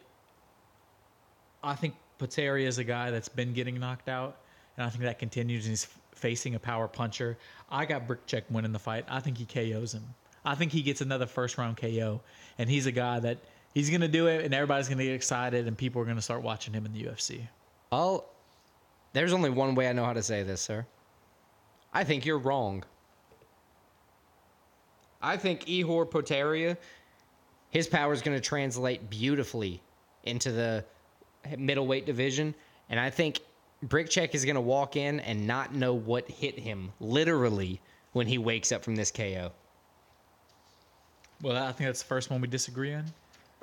B: I think Potieria is a guy that's been getting knocked out, and I think that continues. And he's facing a power puncher. I got Bryczek winning the fight. I think he KOs him. I think he gets another first round KO, and he's a guy that he's going to do it, and everybody's going to get excited, and people are going to start watching him in the UFC.
A: I'll. There's only one way I know how to say this, sir. I think you're wrong. I think Ihor Potieria, his power is going to translate beautifully into the middleweight division, and I think Bryczek is going to walk in and not know what hit him literally when he wakes up from this KO.
B: Well, I think that's the first one we disagree on.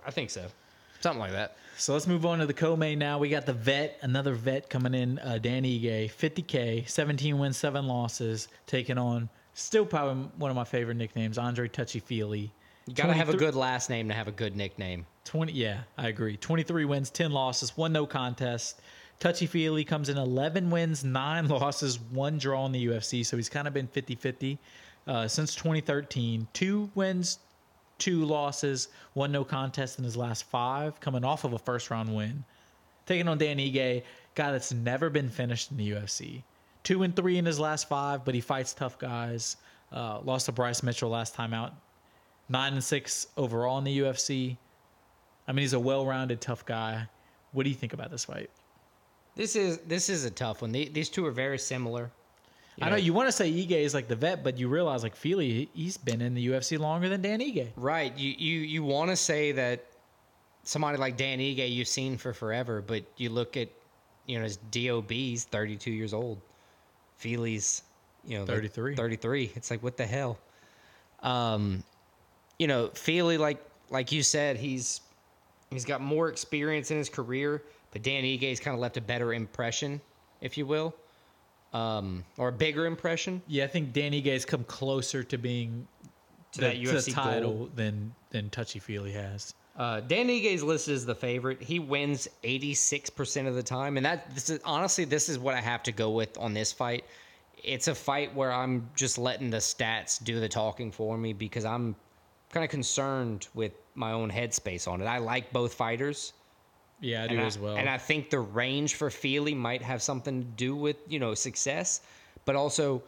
A: I think so. Something like that.
B: So let's move on to the co-main now. We got the vet, another vet coming in, uh, Dan Ige, 50K, 17 wins, 7 losses, taking on, still probably one of my favorite nicknames, Andre Touchy Fili.
A: You got to have a good last name to have a good nickname.
B: 20, yeah, I agree. 23 wins, 10 losses, one no contest. Touchy Fili comes in 11 wins, 9 losses, one draw in the UFC. So he's kind of been 50 50 uh, since 2013. Two wins, two losses, one no contest in his last five, coming off of a first round win. Taking on Dan Ige, guy that's never been finished in the UFC. Two and three in his last five, but he fights tough guys. Uh, lost to Bryce Mitchell last time out. Nine and six overall in the UFC. I mean, he's a well-rounded, tough guy. What do you think about this fight?
A: This is this is a tough one. The- These two are very similar.
B: I know you want to say Ige is like the vet, but you realize like Fili, he- he's been in the UFC longer than Dan Ige.
A: Right. You you you want to say that somebody like Dan Ige you've seen for forever, but you look at you know his DOB's 32 years old. Fili's you know like
B: 33.
A: 33. It's like what the hell. Um, you know Fili like like you said he's he's got more experience in his career, but Dan Ige's kind of left a better impression, if you will, um, or a bigger impression.
B: Yeah, I think Dan Ige's come closer to being
A: To
B: the,
A: that UFC
B: title
A: goal.
B: than than Touchy Fili has.
A: Uh, Dan Ige is listed as the favorite. He wins 86% of the time. And that this is honestly this is what I have to go with on this fight. It's a fight where I'm just letting the stats do the talking for me because I'm kind of concerned with my own headspace on it. I like both fighters.
B: Yeah, I do
A: and
B: as well.
A: And I think the range for Fili might have something to do with, you know, success. But also,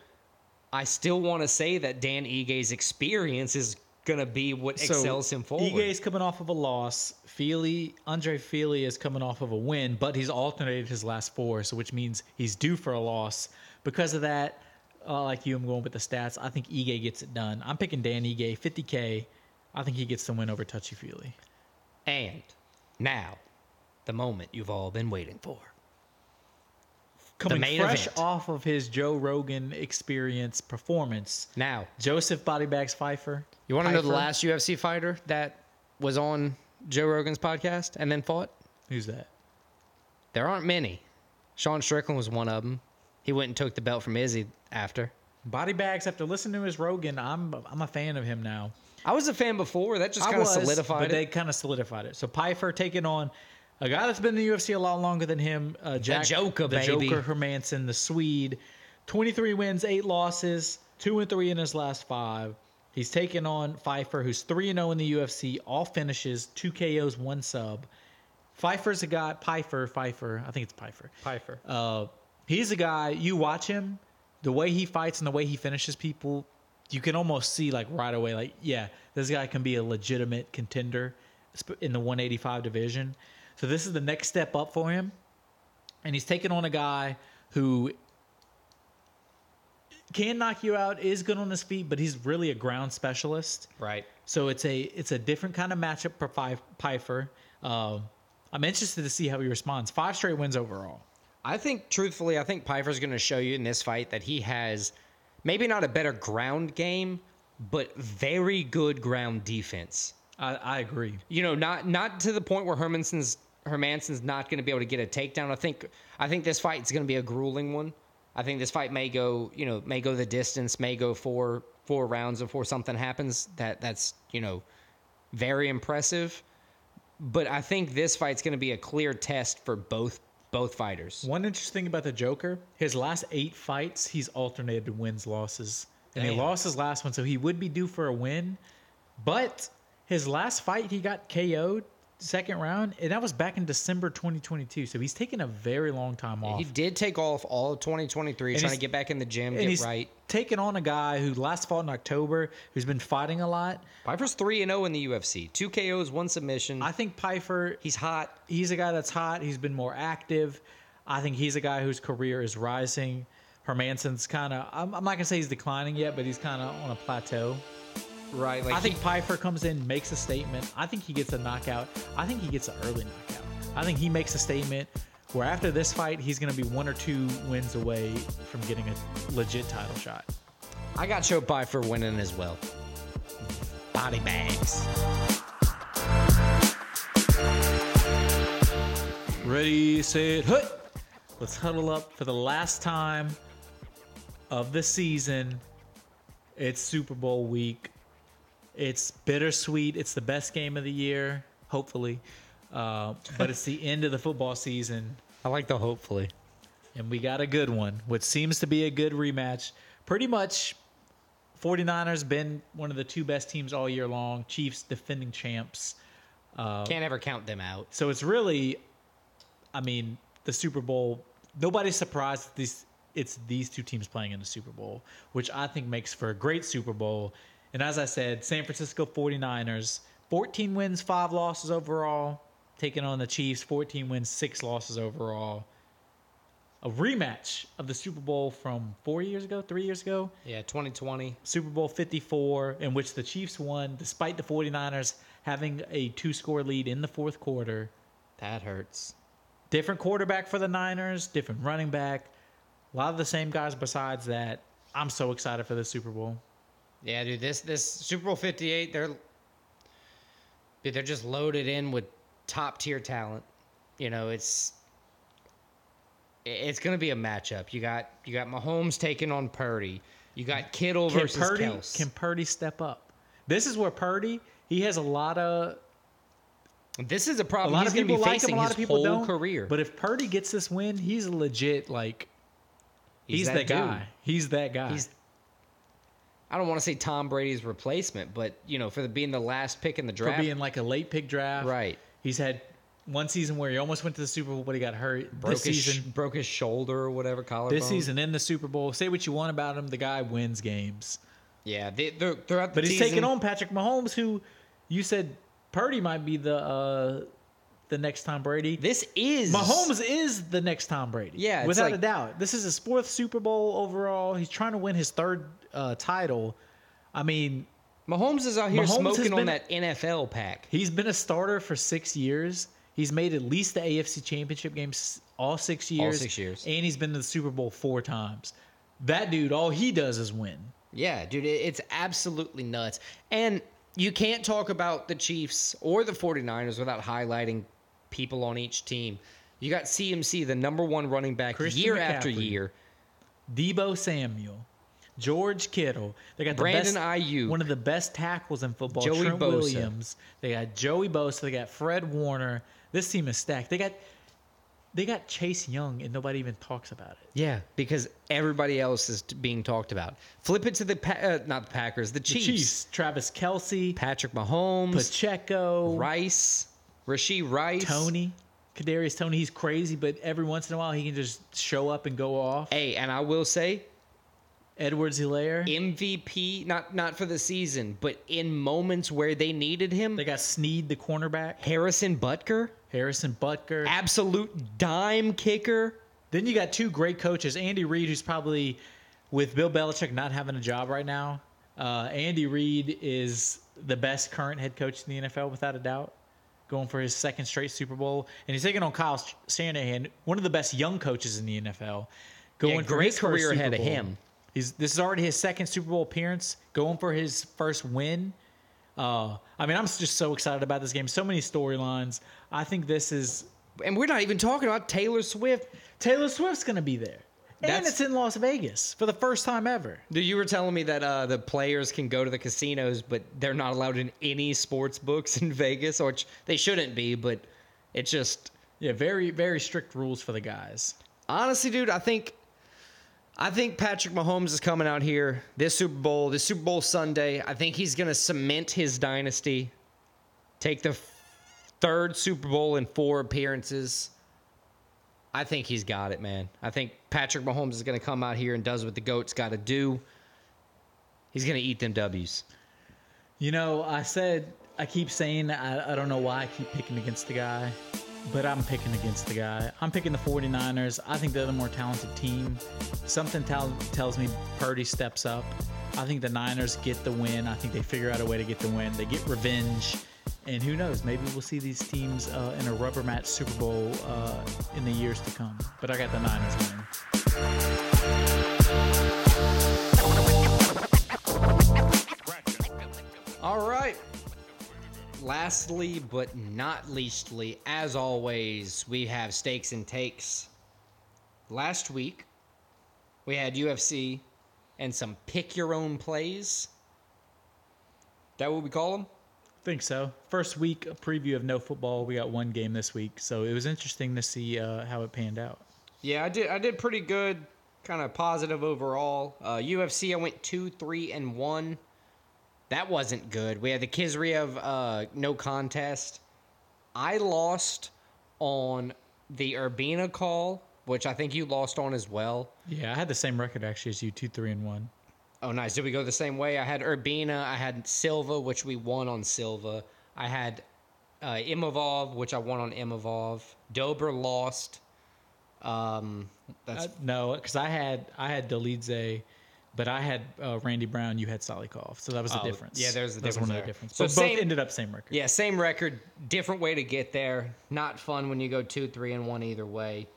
A: I still want to say that Dan Ige's experience is going to be what excels him forward.
B: Ige is coming off of a loss. Fili, Andre Fili is coming off of a win, but he's alternated his last four, so which means he's due for a loss. Because of that, uh, like you, I'm going with the stats. I think Ige gets it done. I'm picking Dan Ige, 50K. I think he gets the win over Touchy Fili.
A: And now, the moment you've all been waiting for.
B: Coming fresh
A: event.
B: off of his Joe Rogan experience performance,
A: Now,
B: Joseph Bodybags Pyfer.
A: you want to know the last UFC fighter that was on Joe Rogan's podcast and then fought?
B: Who's that?
A: There aren't many. Sean Strickland was one of them. He went and took the belt from Izzy after.
B: Bodybags. After listening to his Rogan, I'm I'm a fan of him now.
A: I was a fan before. That just kind of solidified
B: but
A: it.
B: they kind of solidified it. So Pyfer taking on a guy that's been in the UFC a lot longer than him, uh, Jack,
A: Joker,
B: the
A: baby.
B: Joker Hermansson, the Swede. 23 wins, eight losses, two and three in his last five. He's taken on Pyfer, who's three and zero in the UFC, all finishes, two KOs, one sub. Pyfer's a guy. Pyfer, Pyfer. I think it's Pyfer.
A: Pyfer.
B: Uh, he's a guy. You watch him, the way he fights and the way he finishes people, you can almost see like right away, like yeah, this guy can be a legitimate contender in the 185 division. So this is the next step up for him, and he's taking on a guy who can knock you out, is good on his feet, but he's really a ground specialist.
A: Right.
B: So it's a it's a different kind of matchup for Pfeif- Pyfer. Um, I'm interested to see how he responds. Five straight wins overall.
A: I think, truthfully, I think Pyfer's going to show you in this fight that he has maybe not a better ground game, but very good ground defense.
B: I, I agree.
A: You know, not not to the point where Hermansson's Hermansson's not going to be able to get a takedown. I think I think this fight's going to be a grueling one. I think this fight may go, you know, may go the distance, may go four four rounds before something happens. That that's you know, very impressive. But I think this fight's going to be a clear test for both both fighters.
B: One interesting thing about the Joker, his last eight fights, he's alternated wins losses, and he lost his last one, so he would be due for a win. But his last fight, he got KO'd second round, and that was back in December 2022. So he's taken a very long time off.
A: He did take off all of 2023,
B: And
A: trying to get back in the gym,
B: and
A: get
B: he's
A: right.
B: Taking on a guy who last fought in October, who's been fighting a lot.
A: Pyfer's three and zero in the UFC, two KOs, one submission.
B: I think Pyfer.
A: He's hot.
B: he's a guy that's hot. He's been more active. I think he's a guy whose career is rising. Hermansson's kind of, I'm, I'm not to say he's declining yet, but he's kind of on a plateau.
A: Right. Like
B: I think Pyfer comes in, makes a statement. I think he gets a knockout. I think he gets an early knockout. I think he makes a statement where after this fight, he's going to be one or two wins away from getting a legit title shot.
A: I got Joe Pyfer winning as well. Body bags.
B: Ready, set, hut. Let's huddle up for the last time of the season. It's Super Bowl week. It's bittersweet. It's the best game of the year, hopefully. Uh, but it's the end of the football season,
A: I like the hopefully.
B: and we got a good one, which seems to be a good rematch. Pretty much, 49ers been one of the two best teams all year long. Chiefs defending champs.
A: Can't ever count them out.
B: So it's really, I mean, the Super Bowl. Nobody's surprised these it's these two teams playing in the Super Bowl, which I think makes for a great Super Bowl. And as I said, San Francisco 49ers, 14 wins, 5 losses overall, taking on the Chiefs, 14 wins, 6 losses overall. A rematch of the Super Bowl from 4 years ago, 3 years ago.
A: Yeah, 2020.
B: Super Bowl 54, in which the Chiefs won despite the 49ers having a two score lead in the fourth quarter.
A: That hurts.
B: Different quarterback for the Niners, different running back. A lot of the same guys besides that. I'm so excited for the Super Bowl.
A: Yeah, dude. This this Super Bowl 58, they're dude, they're just loaded in with top tier talent. You know, it's it's gonna be a matchup. You got you got Mahomes taking on Purdy. You got Kittle
B: Can
A: versus
B: Purdy,
A: Kels.
B: can Purdy step up? This is where Purdy, he has a lot of
A: this is a problem.
B: a lot
A: He's
B: of
A: gonna
B: people
A: be
B: like him, a lot
A: his
B: of people
A: whole
B: don't.
A: career.
B: But if Purdy gets this win, he's legit like he's,
A: He's
B: that, guy. He's that guy.
A: He's I don't want to say Tom Brady's replacement, but you know, for the, being the last pick in the draft, for
B: being like a late pick draft.
A: right?
B: He's had one season where he almost went to the Super Bowl, but he got hurt.
A: Broke
B: this
A: his
B: season,
A: broke his shoulder or whatever collarbone.
B: this season in the Super Bowl. Say what you want about him, the guy wins games.
A: yeah, they, they're, throughout the
B: But he's taking on Patrick Mahomes, who you said Purdy might be the uh, the next Tom Brady.
A: This is
B: Mahomes is the next Tom Brady.
A: Yeah,
B: without a doubt. This is his fourth Super Bowl overall. He's trying to win his third uh, title. I mean,
A: Mahomes is out here
B: Mahomes
A: smoking on that NFL pack.
B: he's been a starter for six years. He's made at least the AFC Championship games all six years.
A: All six years.
B: and he's been to the Super Bowl four times. That dude, all he does is win.
A: Yeah, dude, it's absolutely nuts. And you can't talk about the Chiefs or the 49ers without highlighting people on each team. You got CMC, the number one running back
B: Christian
A: year after year.
B: Deebo Samuel, George Kittle. They got the
A: Brandon
B: best,
A: Aiyuk.
B: one of the best tackles in football.
A: Joey
B: Trent
A: Bosa.
B: Williams. They got Joey Bosa. They got Fred Warner. This team is stacked. They got they got Chase Young, and nobody even talks about it.
A: Yeah, because everybody else is being talked about. Flip it to the pa- uh, not the Packers, the
B: The
A: Chiefs.
B: Chiefs, Travis Kelce,
A: Patrick Mahomes,
B: Pacheco,
A: Rice, Rashee Rice,
B: Toney, Kadarius Toney. He's crazy, but every once in a while he can just show up and go off.
A: Hey, and I will say
B: Edwards Helaire.
A: MVP, not not for the season, but in moments where they needed him,
B: They got Sneed, the cornerback.
A: Harrison Butker,
B: Harrison Butker.
A: absolute dime kicker.
B: Then you got two great coaches, Andy Reid, who's probably with Bill Belichick not having a job right now, uh, Andy Reid is the best current head coach in the NFL without a doubt. Going for his second straight Super Bowl, and he's taking on Kyle Shanahan, one of the best young coaches in the NFL. Going
A: Yeah, great career ahead of him.
B: He's this is already his second Super Bowl appearance. Going for his first win. Uh, I mean, I'm just so excited about this game. So many storylines. I think this is
A: And we're not even talking about Taylor Swift.
B: Taylor Swift's going to be there, and it's in Las Vegas for the first time ever.
A: Dude, you were telling me that uh, the players can go to the casinos, but they're not allowed in any sports books in Vegas, or they shouldn't be. But it's just
B: Yeah, very very strict rules for the guys.
A: honestly, dude, I think I think Patrick Mahomes is coming out here this Super Bowl, this Super Bowl Sunday. I think he's gonna cement his dynasty, take the third Super Bowl in four appearances. I think he's got it, man. I think Patrick Mahomes is gonna come out here and does what the goats got to do. He's gonna eat them W's.
B: You know, I said I keep saying I, I don't know why I keep picking against the guy, but I'm picking against the guy. I'm picking the 49ers. I think they're the more talented team. Something tell, tells me Purdy steps up. I think the Niners get the win. I think they figure out a way to get the win. They get revenge. And who knows? Maybe we'll see these teams uh, in a rubber match Super Bowl uh, in the years to come. But I got the Niners winning.
A: All right. Lastly, but not leastly, as always, we have stakes and takes. Last week, we had UFC and some pick your own plays. That what we call them?
B: Think so. First week a preview of no football. We got one game this week, so it was interesting to see uh, how it panned out.
A: Yeah, I did. I did pretty good. Kind of positive overall. Uh, UFC, I went two, three, and one. That wasn't good. We had the Khizriev uh, no contest. I lost on the Urbina call, which I think you lost on as well.
B: Yeah, I had the same record actually as you, two, three, and one.
A: Oh, nice. Did we go the same way? I had Urbina. I had Silva, which we won on Silva. I had uh, Imavov, which I won on Imavov. Dober lost. Um, that's
B: Uh, no, because I had I had Dolidze, but I had uh, Randy Brown. You had Salikhov, so that was the
A: Oh,
B: difference.
A: yeah, there's the difference
B: one of the difference.
A: So
B: but
A: same-
B: both ended up same record.
A: Yeah, same record, different way to get there. Not fun when you go two, three, and one either way.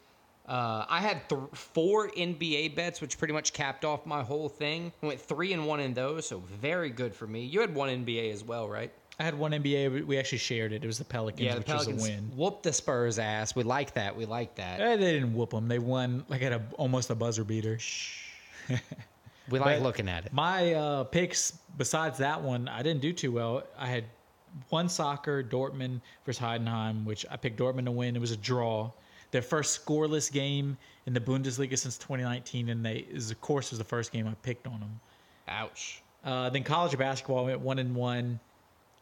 A: Uh, I had th- four NBA bets, which pretty much capped off my whole thing. I went three and one in those, so very good for me. You had one NBA as well, right?
B: I had one NBA. we- actually shared it. It was the Pelicans,
A: Yeah, the
B: which
A: Pelicans
B: was a win.
A: whooped the Spurs ass. We like that. We like that.
B: Eh, they didn't whoop them. They won like at a almost a buzzer beater.
A: We like
B: But
A: looking at it.
B: My uh, picks, besides that one, I didn't do too well. I had one soccer, Dortmund versus Heidenheim, which I picked Dortmund to win. It was a draw. Their first scoreless game in the Bundesliga since 2019, and they, is of course, was the first game I picked on them.
A: Ouch.
B: Uh, then college basketball went one and one.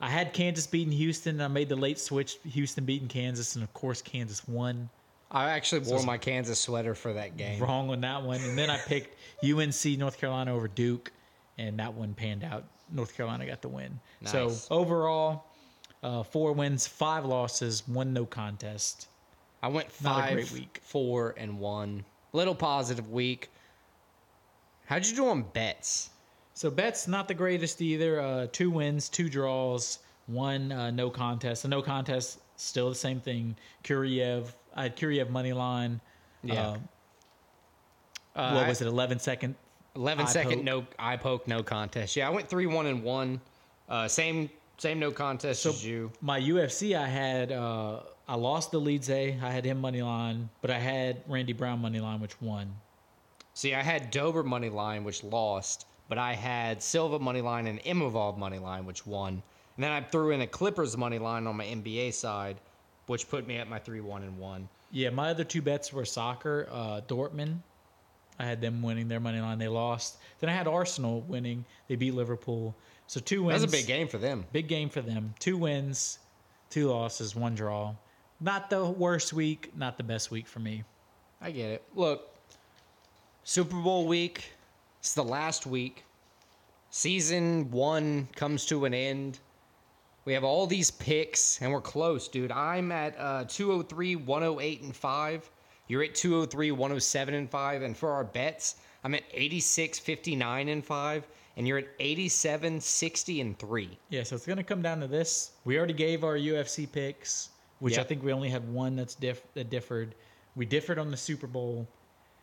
B: I had Kansas beating Houston. And I made the late switch. Houston beating Kansas, and of course Kansas won.
A: I actually wore my Kansas sweater for that game.
B: Wrong on that one. And then I picked UNC North Carolina over Duke, and that one panned out. North Carolina got the win. So overall, uh, four wins, five losses, one no contest.
A: I went five,
B: week.
A: four, and one. Little positive week. How'd you do on bets?
B: So bets not the greatest either. Uh, two wins, two draws, one uh, no contest. The no contest still the same thing. Kuriev, I had Kuriev money line.
A: Yeah.
B: Uh,
A: Uh,
B: what was it? 11 second.
A: 11
B: Eye
A: second
B: poke.
A: no eye poke no contest. Yeah, I went three one and one. Uh, same same no contest as you.
B: My UFC, I had uh, I lost the leads A. I had him money line, but I had Randy Brown money line, which won.
A: See, I had Dober money line, which lost, but I had Silva money line and Imavov money line, which won. And then I threw in a Clippers money line on my NBA side, which put me at my three one and one.
B: Yeah, my other two bets were soccer, uh, Dortmund. I had them winning their money line. They lost. Then I had Arsenal winning. They beat Liverpool. So two
A: That
B: wins.
A: was a big game for them.
B: Big game for them. Two wins, two losses, one draw. Not the worst week, not the best week for me.
A: I get it. Look, Super Bowl week. It's the last week. Season one comes to an end. We have all these picks, and we're close, dude. I'm at uh, 203, 108, and 5. You're at 203, 107 and 5. And for our bets, I'm at 86, 59 and 5. And you're at 87, 60 and 3.
B: Yeah, so it's going to come down to this. We already gave our UFC picks, which I think we only had one that's diff- that differed. We differed on the Super Bowl.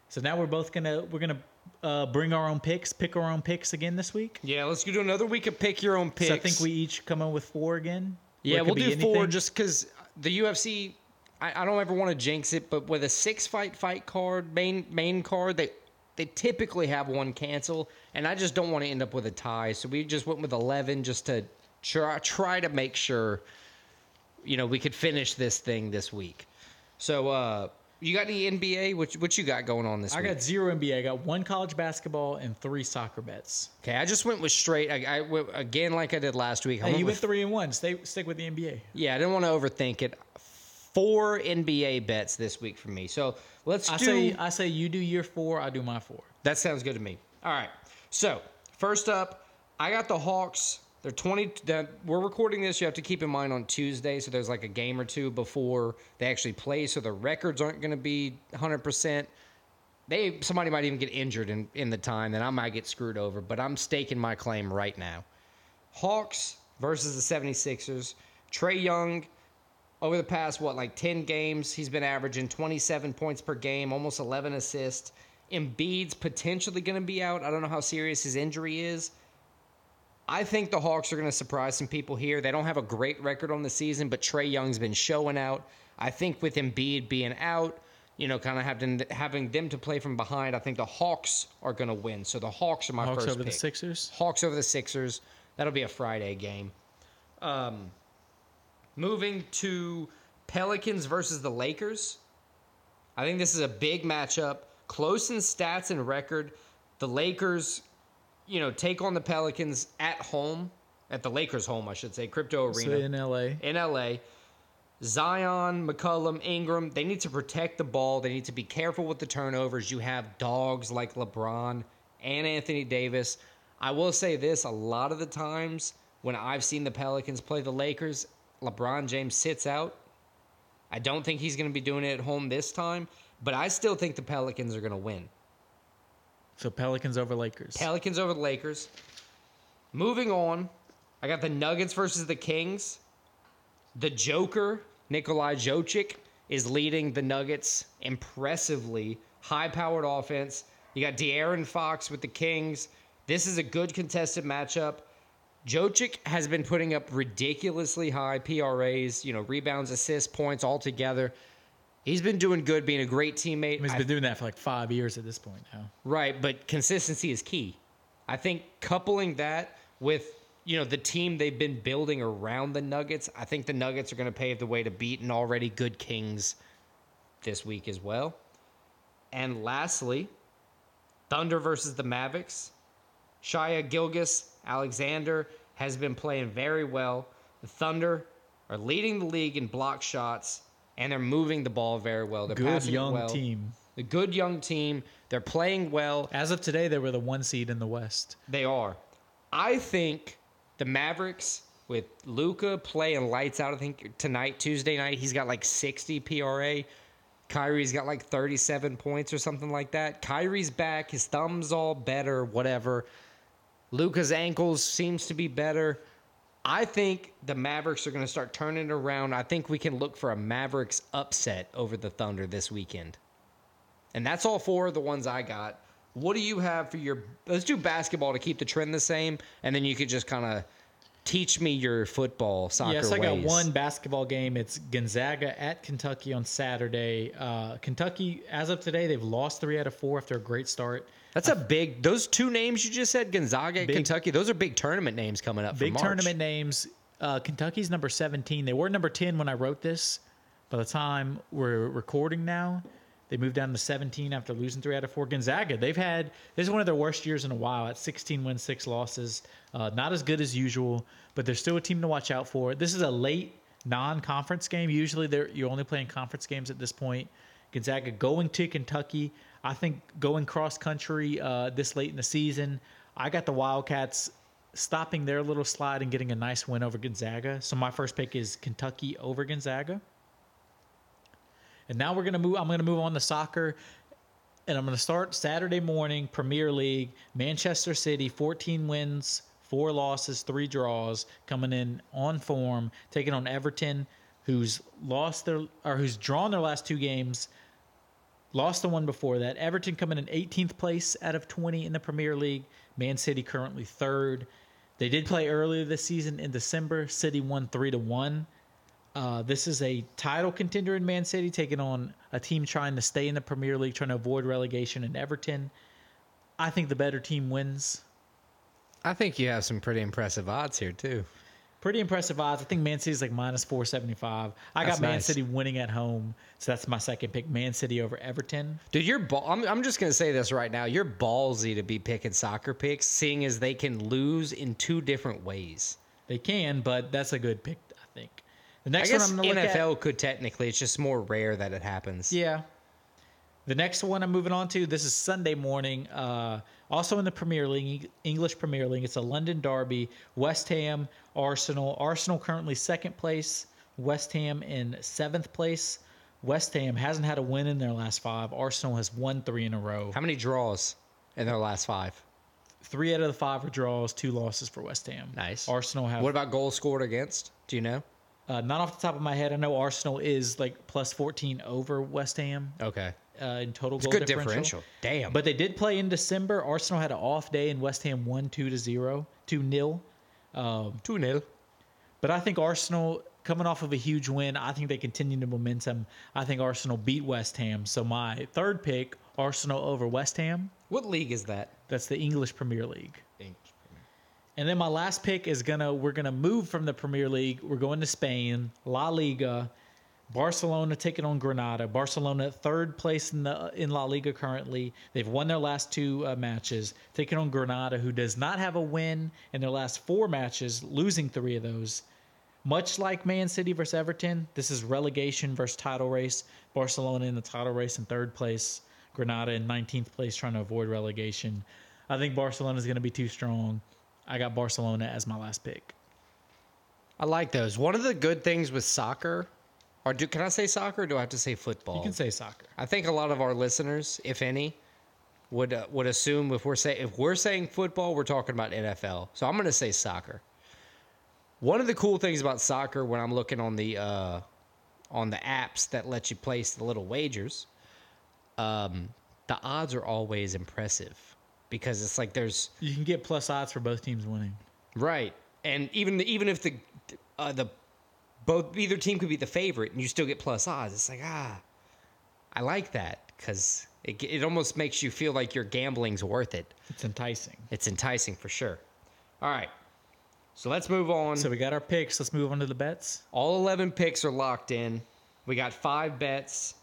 B: So now we're both gonna we're gonna uh, bring our own picks, pick our own picks again this week.
A: Yeah, let's do another week of pick your own picks.
B: So I think we each come in with four again.
A: Yeah, we'll do
B: be
A: four just because the UFC. I, I don't ever want to jinx it, but with a six fight fight card main main card, they they typically have one cancel, and I just don't want to end up with a tie. So we just went with eleven just to try try to make sure, you know, we could finish this thing this week. So uh you got any NBA? What what you got going on this week?
B: I
A: week?
B: got zero NBA. I got one college basketball and three soccer bets.
A: okay, I just went with straight. I, I went again like I did last week. I
B: Hey,
A: went
B: you
A: with
B: went three and one. Stay stick with the NBA.
A: Yeah, I didn't want to overthink it. Four NBA bets this week for me. So let's
B: I
A: do.
B: say I say you do your four. I do my four.
A: that sounds good to me. All right. So first up, I got the Hawks. They're twenty. The, we're recording this. You have to keep in mind on Tuesday, so there's like a game or two before they actually play. So the records aren't going to be hundred percent. They somebody might even get injured in in the time, then I might get screwed over. But I'm staking my claim right now. Hawks versus the 76ers. Trae Young, over the past, what, like 10 games, he's been averaging 27 points per game, almost 11 assists. Embiid's potentially going to be out. I don't know how serious his injury is. I think the Hawks are going to surprise some people here. They don't have a great record on the season, but Trae Young's been showing out. I think with Embiid being out, you know, kind of having having them to play from behind, I think the Hawks are going to win. So the Hawks are my
B: Hawks
A: first
B: over the. Sixers.
A: Hawks over the Sixers. That'll be a Friday game. Um, moving to Pelicans versus the Lakers. I think this is a big matchup. Close in stats and record. The Lakers, you know, take on the Pelicans at home, at the Lakers' home, I should say, Crypto
B: So
A: Arena
B: in LA.
A: in LA. Zion, McCollum, Ingram, they need to protect the ball. They need to be careful with the turnovers. You have dogs like LeBron and Anthony Davis. I will say this a lot of the times when I've seen the Pelicans play the Lakers, LeBron James sits out. I don't think he's going to be doing it at home this time, but I still think the Pelicans are going to win.
B: So Pelicans over Lakers.
A: Pelicans over the Lakers. Moving on, I got the Nuggets versus the Kings. The Joker, Nikolai Jokic, is leading the Nuggets impressively. High powered offense. You got De'Aaron Fox with the Kings. This is a good contested matchup. Jokic has been putting up ridiculously high PRAs, you know, rebounds, assists, points all together. He's been doing good, being a great teammate.
B: He's been doing that for like five years at this point now.
A: Right, but consistency is key. I think coupling that with you know the team they've been building around the Nuggets, I think the Nuggets are going to pave the way to beat an already good Kings this week as well. And lastly, Thunder versus the Mavericks. Shia Gilgis Alexander has been playing very well. The Thunder are leading the league in block shots, and they're moving the ball very well. They're
B: Good young
A: well.
B: team.
A: The good young team. They're playing well.
B: As of today, they were the one seed in the West.
A: They are. I think the Mavericks with Luka playing lights out. I think tonight, Tuesday night, he's got like 60 PRA. Kyrie's got like 37 points or something like that. Kyrie's back. His thumb's all better. Whatever. Luka's ankles seems to be better. I think the Mavericks are going to start turning around. I think we can look for a Mavericks upset over the Thunder this weekend. And that's all four of the ones I got. What do you have for your? Let's do basketball to keep the trend the same, and then you could just kind of teach me your football soccer
B: yes, I got
A: ways.
B: one basketball game. It's Gonzaga at Kentucky on Saturday. Uh, Kentucky, as of today, they've lost three out of four after a great start.
A: That's a big. Those two names you just said, Gonzaga, and
B: Big-
A: Kentucky. Those are big tournament names coming up. for
B: Big tournament names. Uh, Kentucky's number 17. They were number 10 when I wrote this. By the time we're recording now, they moved down to 17 after losing three out of four. Gonzaga, they've had this is one of their worst years in a while at 16 wins, six losses. Uh, not as good as usual, but they're still a team to watch out for. This is a late non-conference game. Usually, they're you're only playing conference games at this point. Gonzaga going to Kentucky. I think going cross country uh, this late in the season. I got the Wildcats stopping their little slide and getting a nice win over Gonzaga. So my first pick is Kentucky over Gonzaga. And now we're gonna move. I'm gonna move on to soccer, and I'm gonna start Saturday morning Premier League. Manchester City, 14 wins, four losses, three draws, coming in on form, taking on Everton, who's lost their or who's drawn their last two games. Lost the one before that. Everton coming in 18th place out of 20 in the Premier League. Man City currently third. They did play earlier this season in December. City won three to one. Uh, this is a title contender in Man City taking on a team trying to stay in the Premier League, trying to avoid relegation in Everton. I think the better team wins.
A: I think you have some pretty impressive odds here too.
B: Pretty impressive odds. I think Man City's like minus 475. I
A: That's
B: got Man
A: nice.
B: City winning at home. So that's my second pick. Man City over Everton.
A: Dude, you're ball. I'm, I'm just gonna say this right now. You're ballsy to be picking soccer picks, seeing as they can lose in two different ways.
B: They can, but that's a good pick, I think. The
A: I
B: next
A: guess
B: one I'm going to look at.
A: NFL could technically. It's just more rare that it happens.
B: Yeah. The next one I'm moving on to. This is Sunday morning. Uh, also in the Premier League, English Premier League. It's a London derby. West Ham, Arsenal. Arsenal currently second place. West Ham in seventh place. West Ham hasn't had a win in their last five. Arsenal has won three in a row.
A: How many draws in their last five?
B: Three out of the five are draws, two losses for West Ham.
A: Nice.
B: Arsenal have
A: What about goals scored against? Do you know?
B: uh, not off the top of my head. I know Arsenal is like plus 14 over West Ham
A: Okay.
B: Uh, in total
A: It's
B: goal
A: good
B: differential.
A: differential. Damn.
B: But they did play in December. Arsenal had an off day, and West Ham won two to zero, two nil. Um,
A: 2 0.
B: but I think Arsenal coming off of a huge win. I think they continue the momentum. I think Arsenal beat West Ham. So my third pick, Arsenal over West Ham.
A: What league is that?
B: That's the English Premier League. And then my last pick is gonna we're gonna move from the Premier League. We're going to Spain, La Liga. Barcelona taking on Granada. Barcelona third place in the in La Liga currently. They've won their last two uh, matches. Taking on Granada, who does not have a win in their last four matches, losing three of those. Much like Man City versus Everton, this is relegation versus title race. Barcelona in the title race in third place. Granada in 19th place, trying to avoid relegation. I think Barcelona is going to be too strong. I got Barcelona as my last pick.
A: I like those. One of the good things with soccer, or do can I say soccer or do I have to say football?
B: You can say soccer.
A: I think a lot of our listeners, if any, would uh, would assume if we're say if we're saying football, we're talking about NFL. So I'm going to say soccer. One of the cool things about soccer when I'm looking on the uh, on the apps that let you place the little wagers, um, the odds are always impressive because it's like there's
B: You can get plus odds for both teams winning.
A: Right, and even even if the uh, the both either team could be the favorite and you still get plus odds, it's like ah, I like that because it it almost makes you feel like your gambling's worth it.
B: It's enticing.
A: It's enticing for sure. All right, so let's move on.
B: So we got our picks. Let's move on to the bets.
A: All eleven picks are locked in. We got five bets.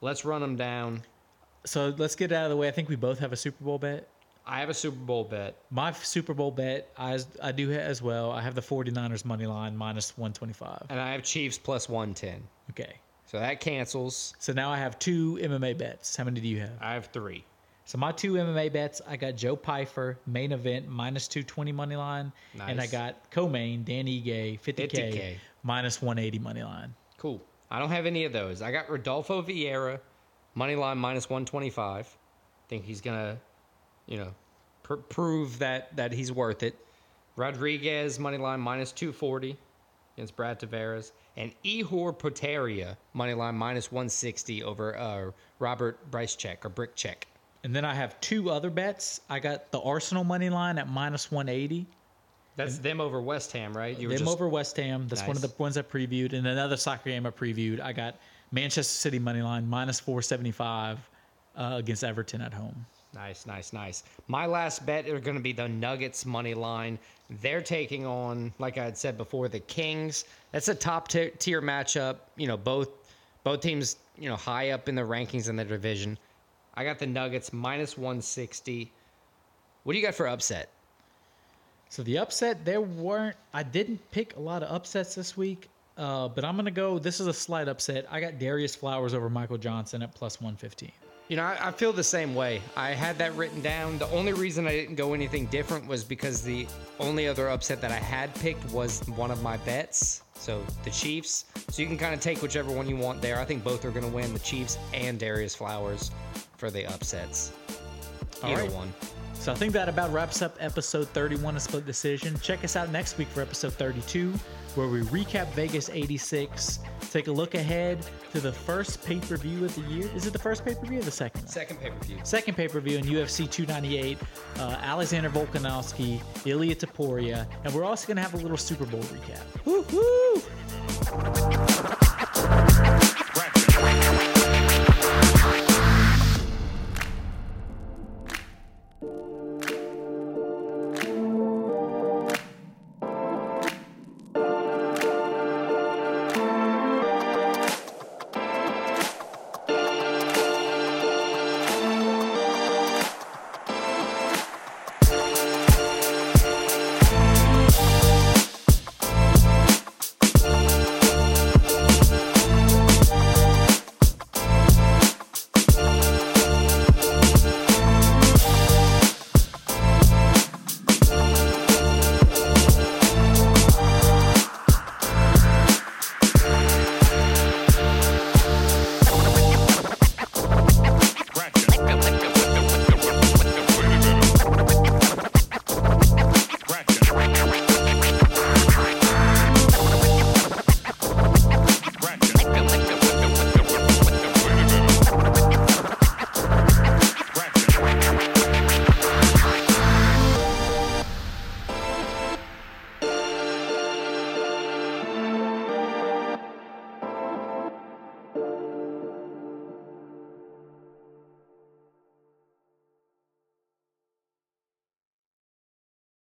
A: Let's run them down.
B: So let's get it out of the way. I think we both have a Super Bowl bet.
A: I have a Super Bowl bet.
B: My Super Bowl bet, I, I do as well. I have the 49ers money line minus 125.
A: And I have Chiefs plus 110.
B: Okay.
A: So that cancels.
B: So now I have two MMA bets. How many do you have?
A: I have three.
B: So my two MMA bets, I got Joe Pyfer main event minus 220 money line, and I got co-main Dan Ige 50k,
A: 50K.
B: minus 180 money line.
A: Cool. I don't have any of those. I got Rodolfo Vieira, money line minus 125. Think he's going to, you know, pr- prove that, that he's worth it. Rodrigues, money line minus 240 against Brad Tavares. And Ihor Potieria, money line minus 160 over uh, Robert Brycecheck or Brickcheck.
B: And then I have two other bets. I got the Arsenal money line at minus 180.
A: That's them over West Ham, right? You
B: Them over West Ham. That's one of the ones I previewed. And another soccer game I previewed. I got Manchester City money line minus 475 uh, against Everton at home.
A: Nice, nice, nice. My last bet are going to be the Nuggets money line. They're taking on, like I had said before, the Kings. That's a top tier, matchup. You know, both both teams, you know, high up in the rankings in the division. I got the Nuggets minus 160. What do you got for upset?
B: So the upset, there weren't. I didn't pick a lot of upsets this week, uh, but I'm gonna go. This is a slight upset. I got Darrius Flowers over Michael Johnson at plus 115.
A: You know, I, I feel the same way. I had that written down. The only reason I didn't go anything different was because the only other upset that I had picked was one of my bets. So the Chiefs. So you can kind of take whichever one you want there. I think both are going to win. The Chiefs and Darrius Flowers for the upsets.
B: All
A: Either
B: right.
A: one.
B: So I think that about wraps up episode 31 of Split Decision. Check us out next week for episode 32, where we recap Vegas 86, take a look ahead to the first pay per view of the year. Is it the first pay per view or the second? one?
A: Second pay per view.
B: Second pay per view in UFC 298, uh, Alexander Volkanovski, Ilia Topuria, and we're also going to have a little Super Bowl recap.
A: Woo-hoo!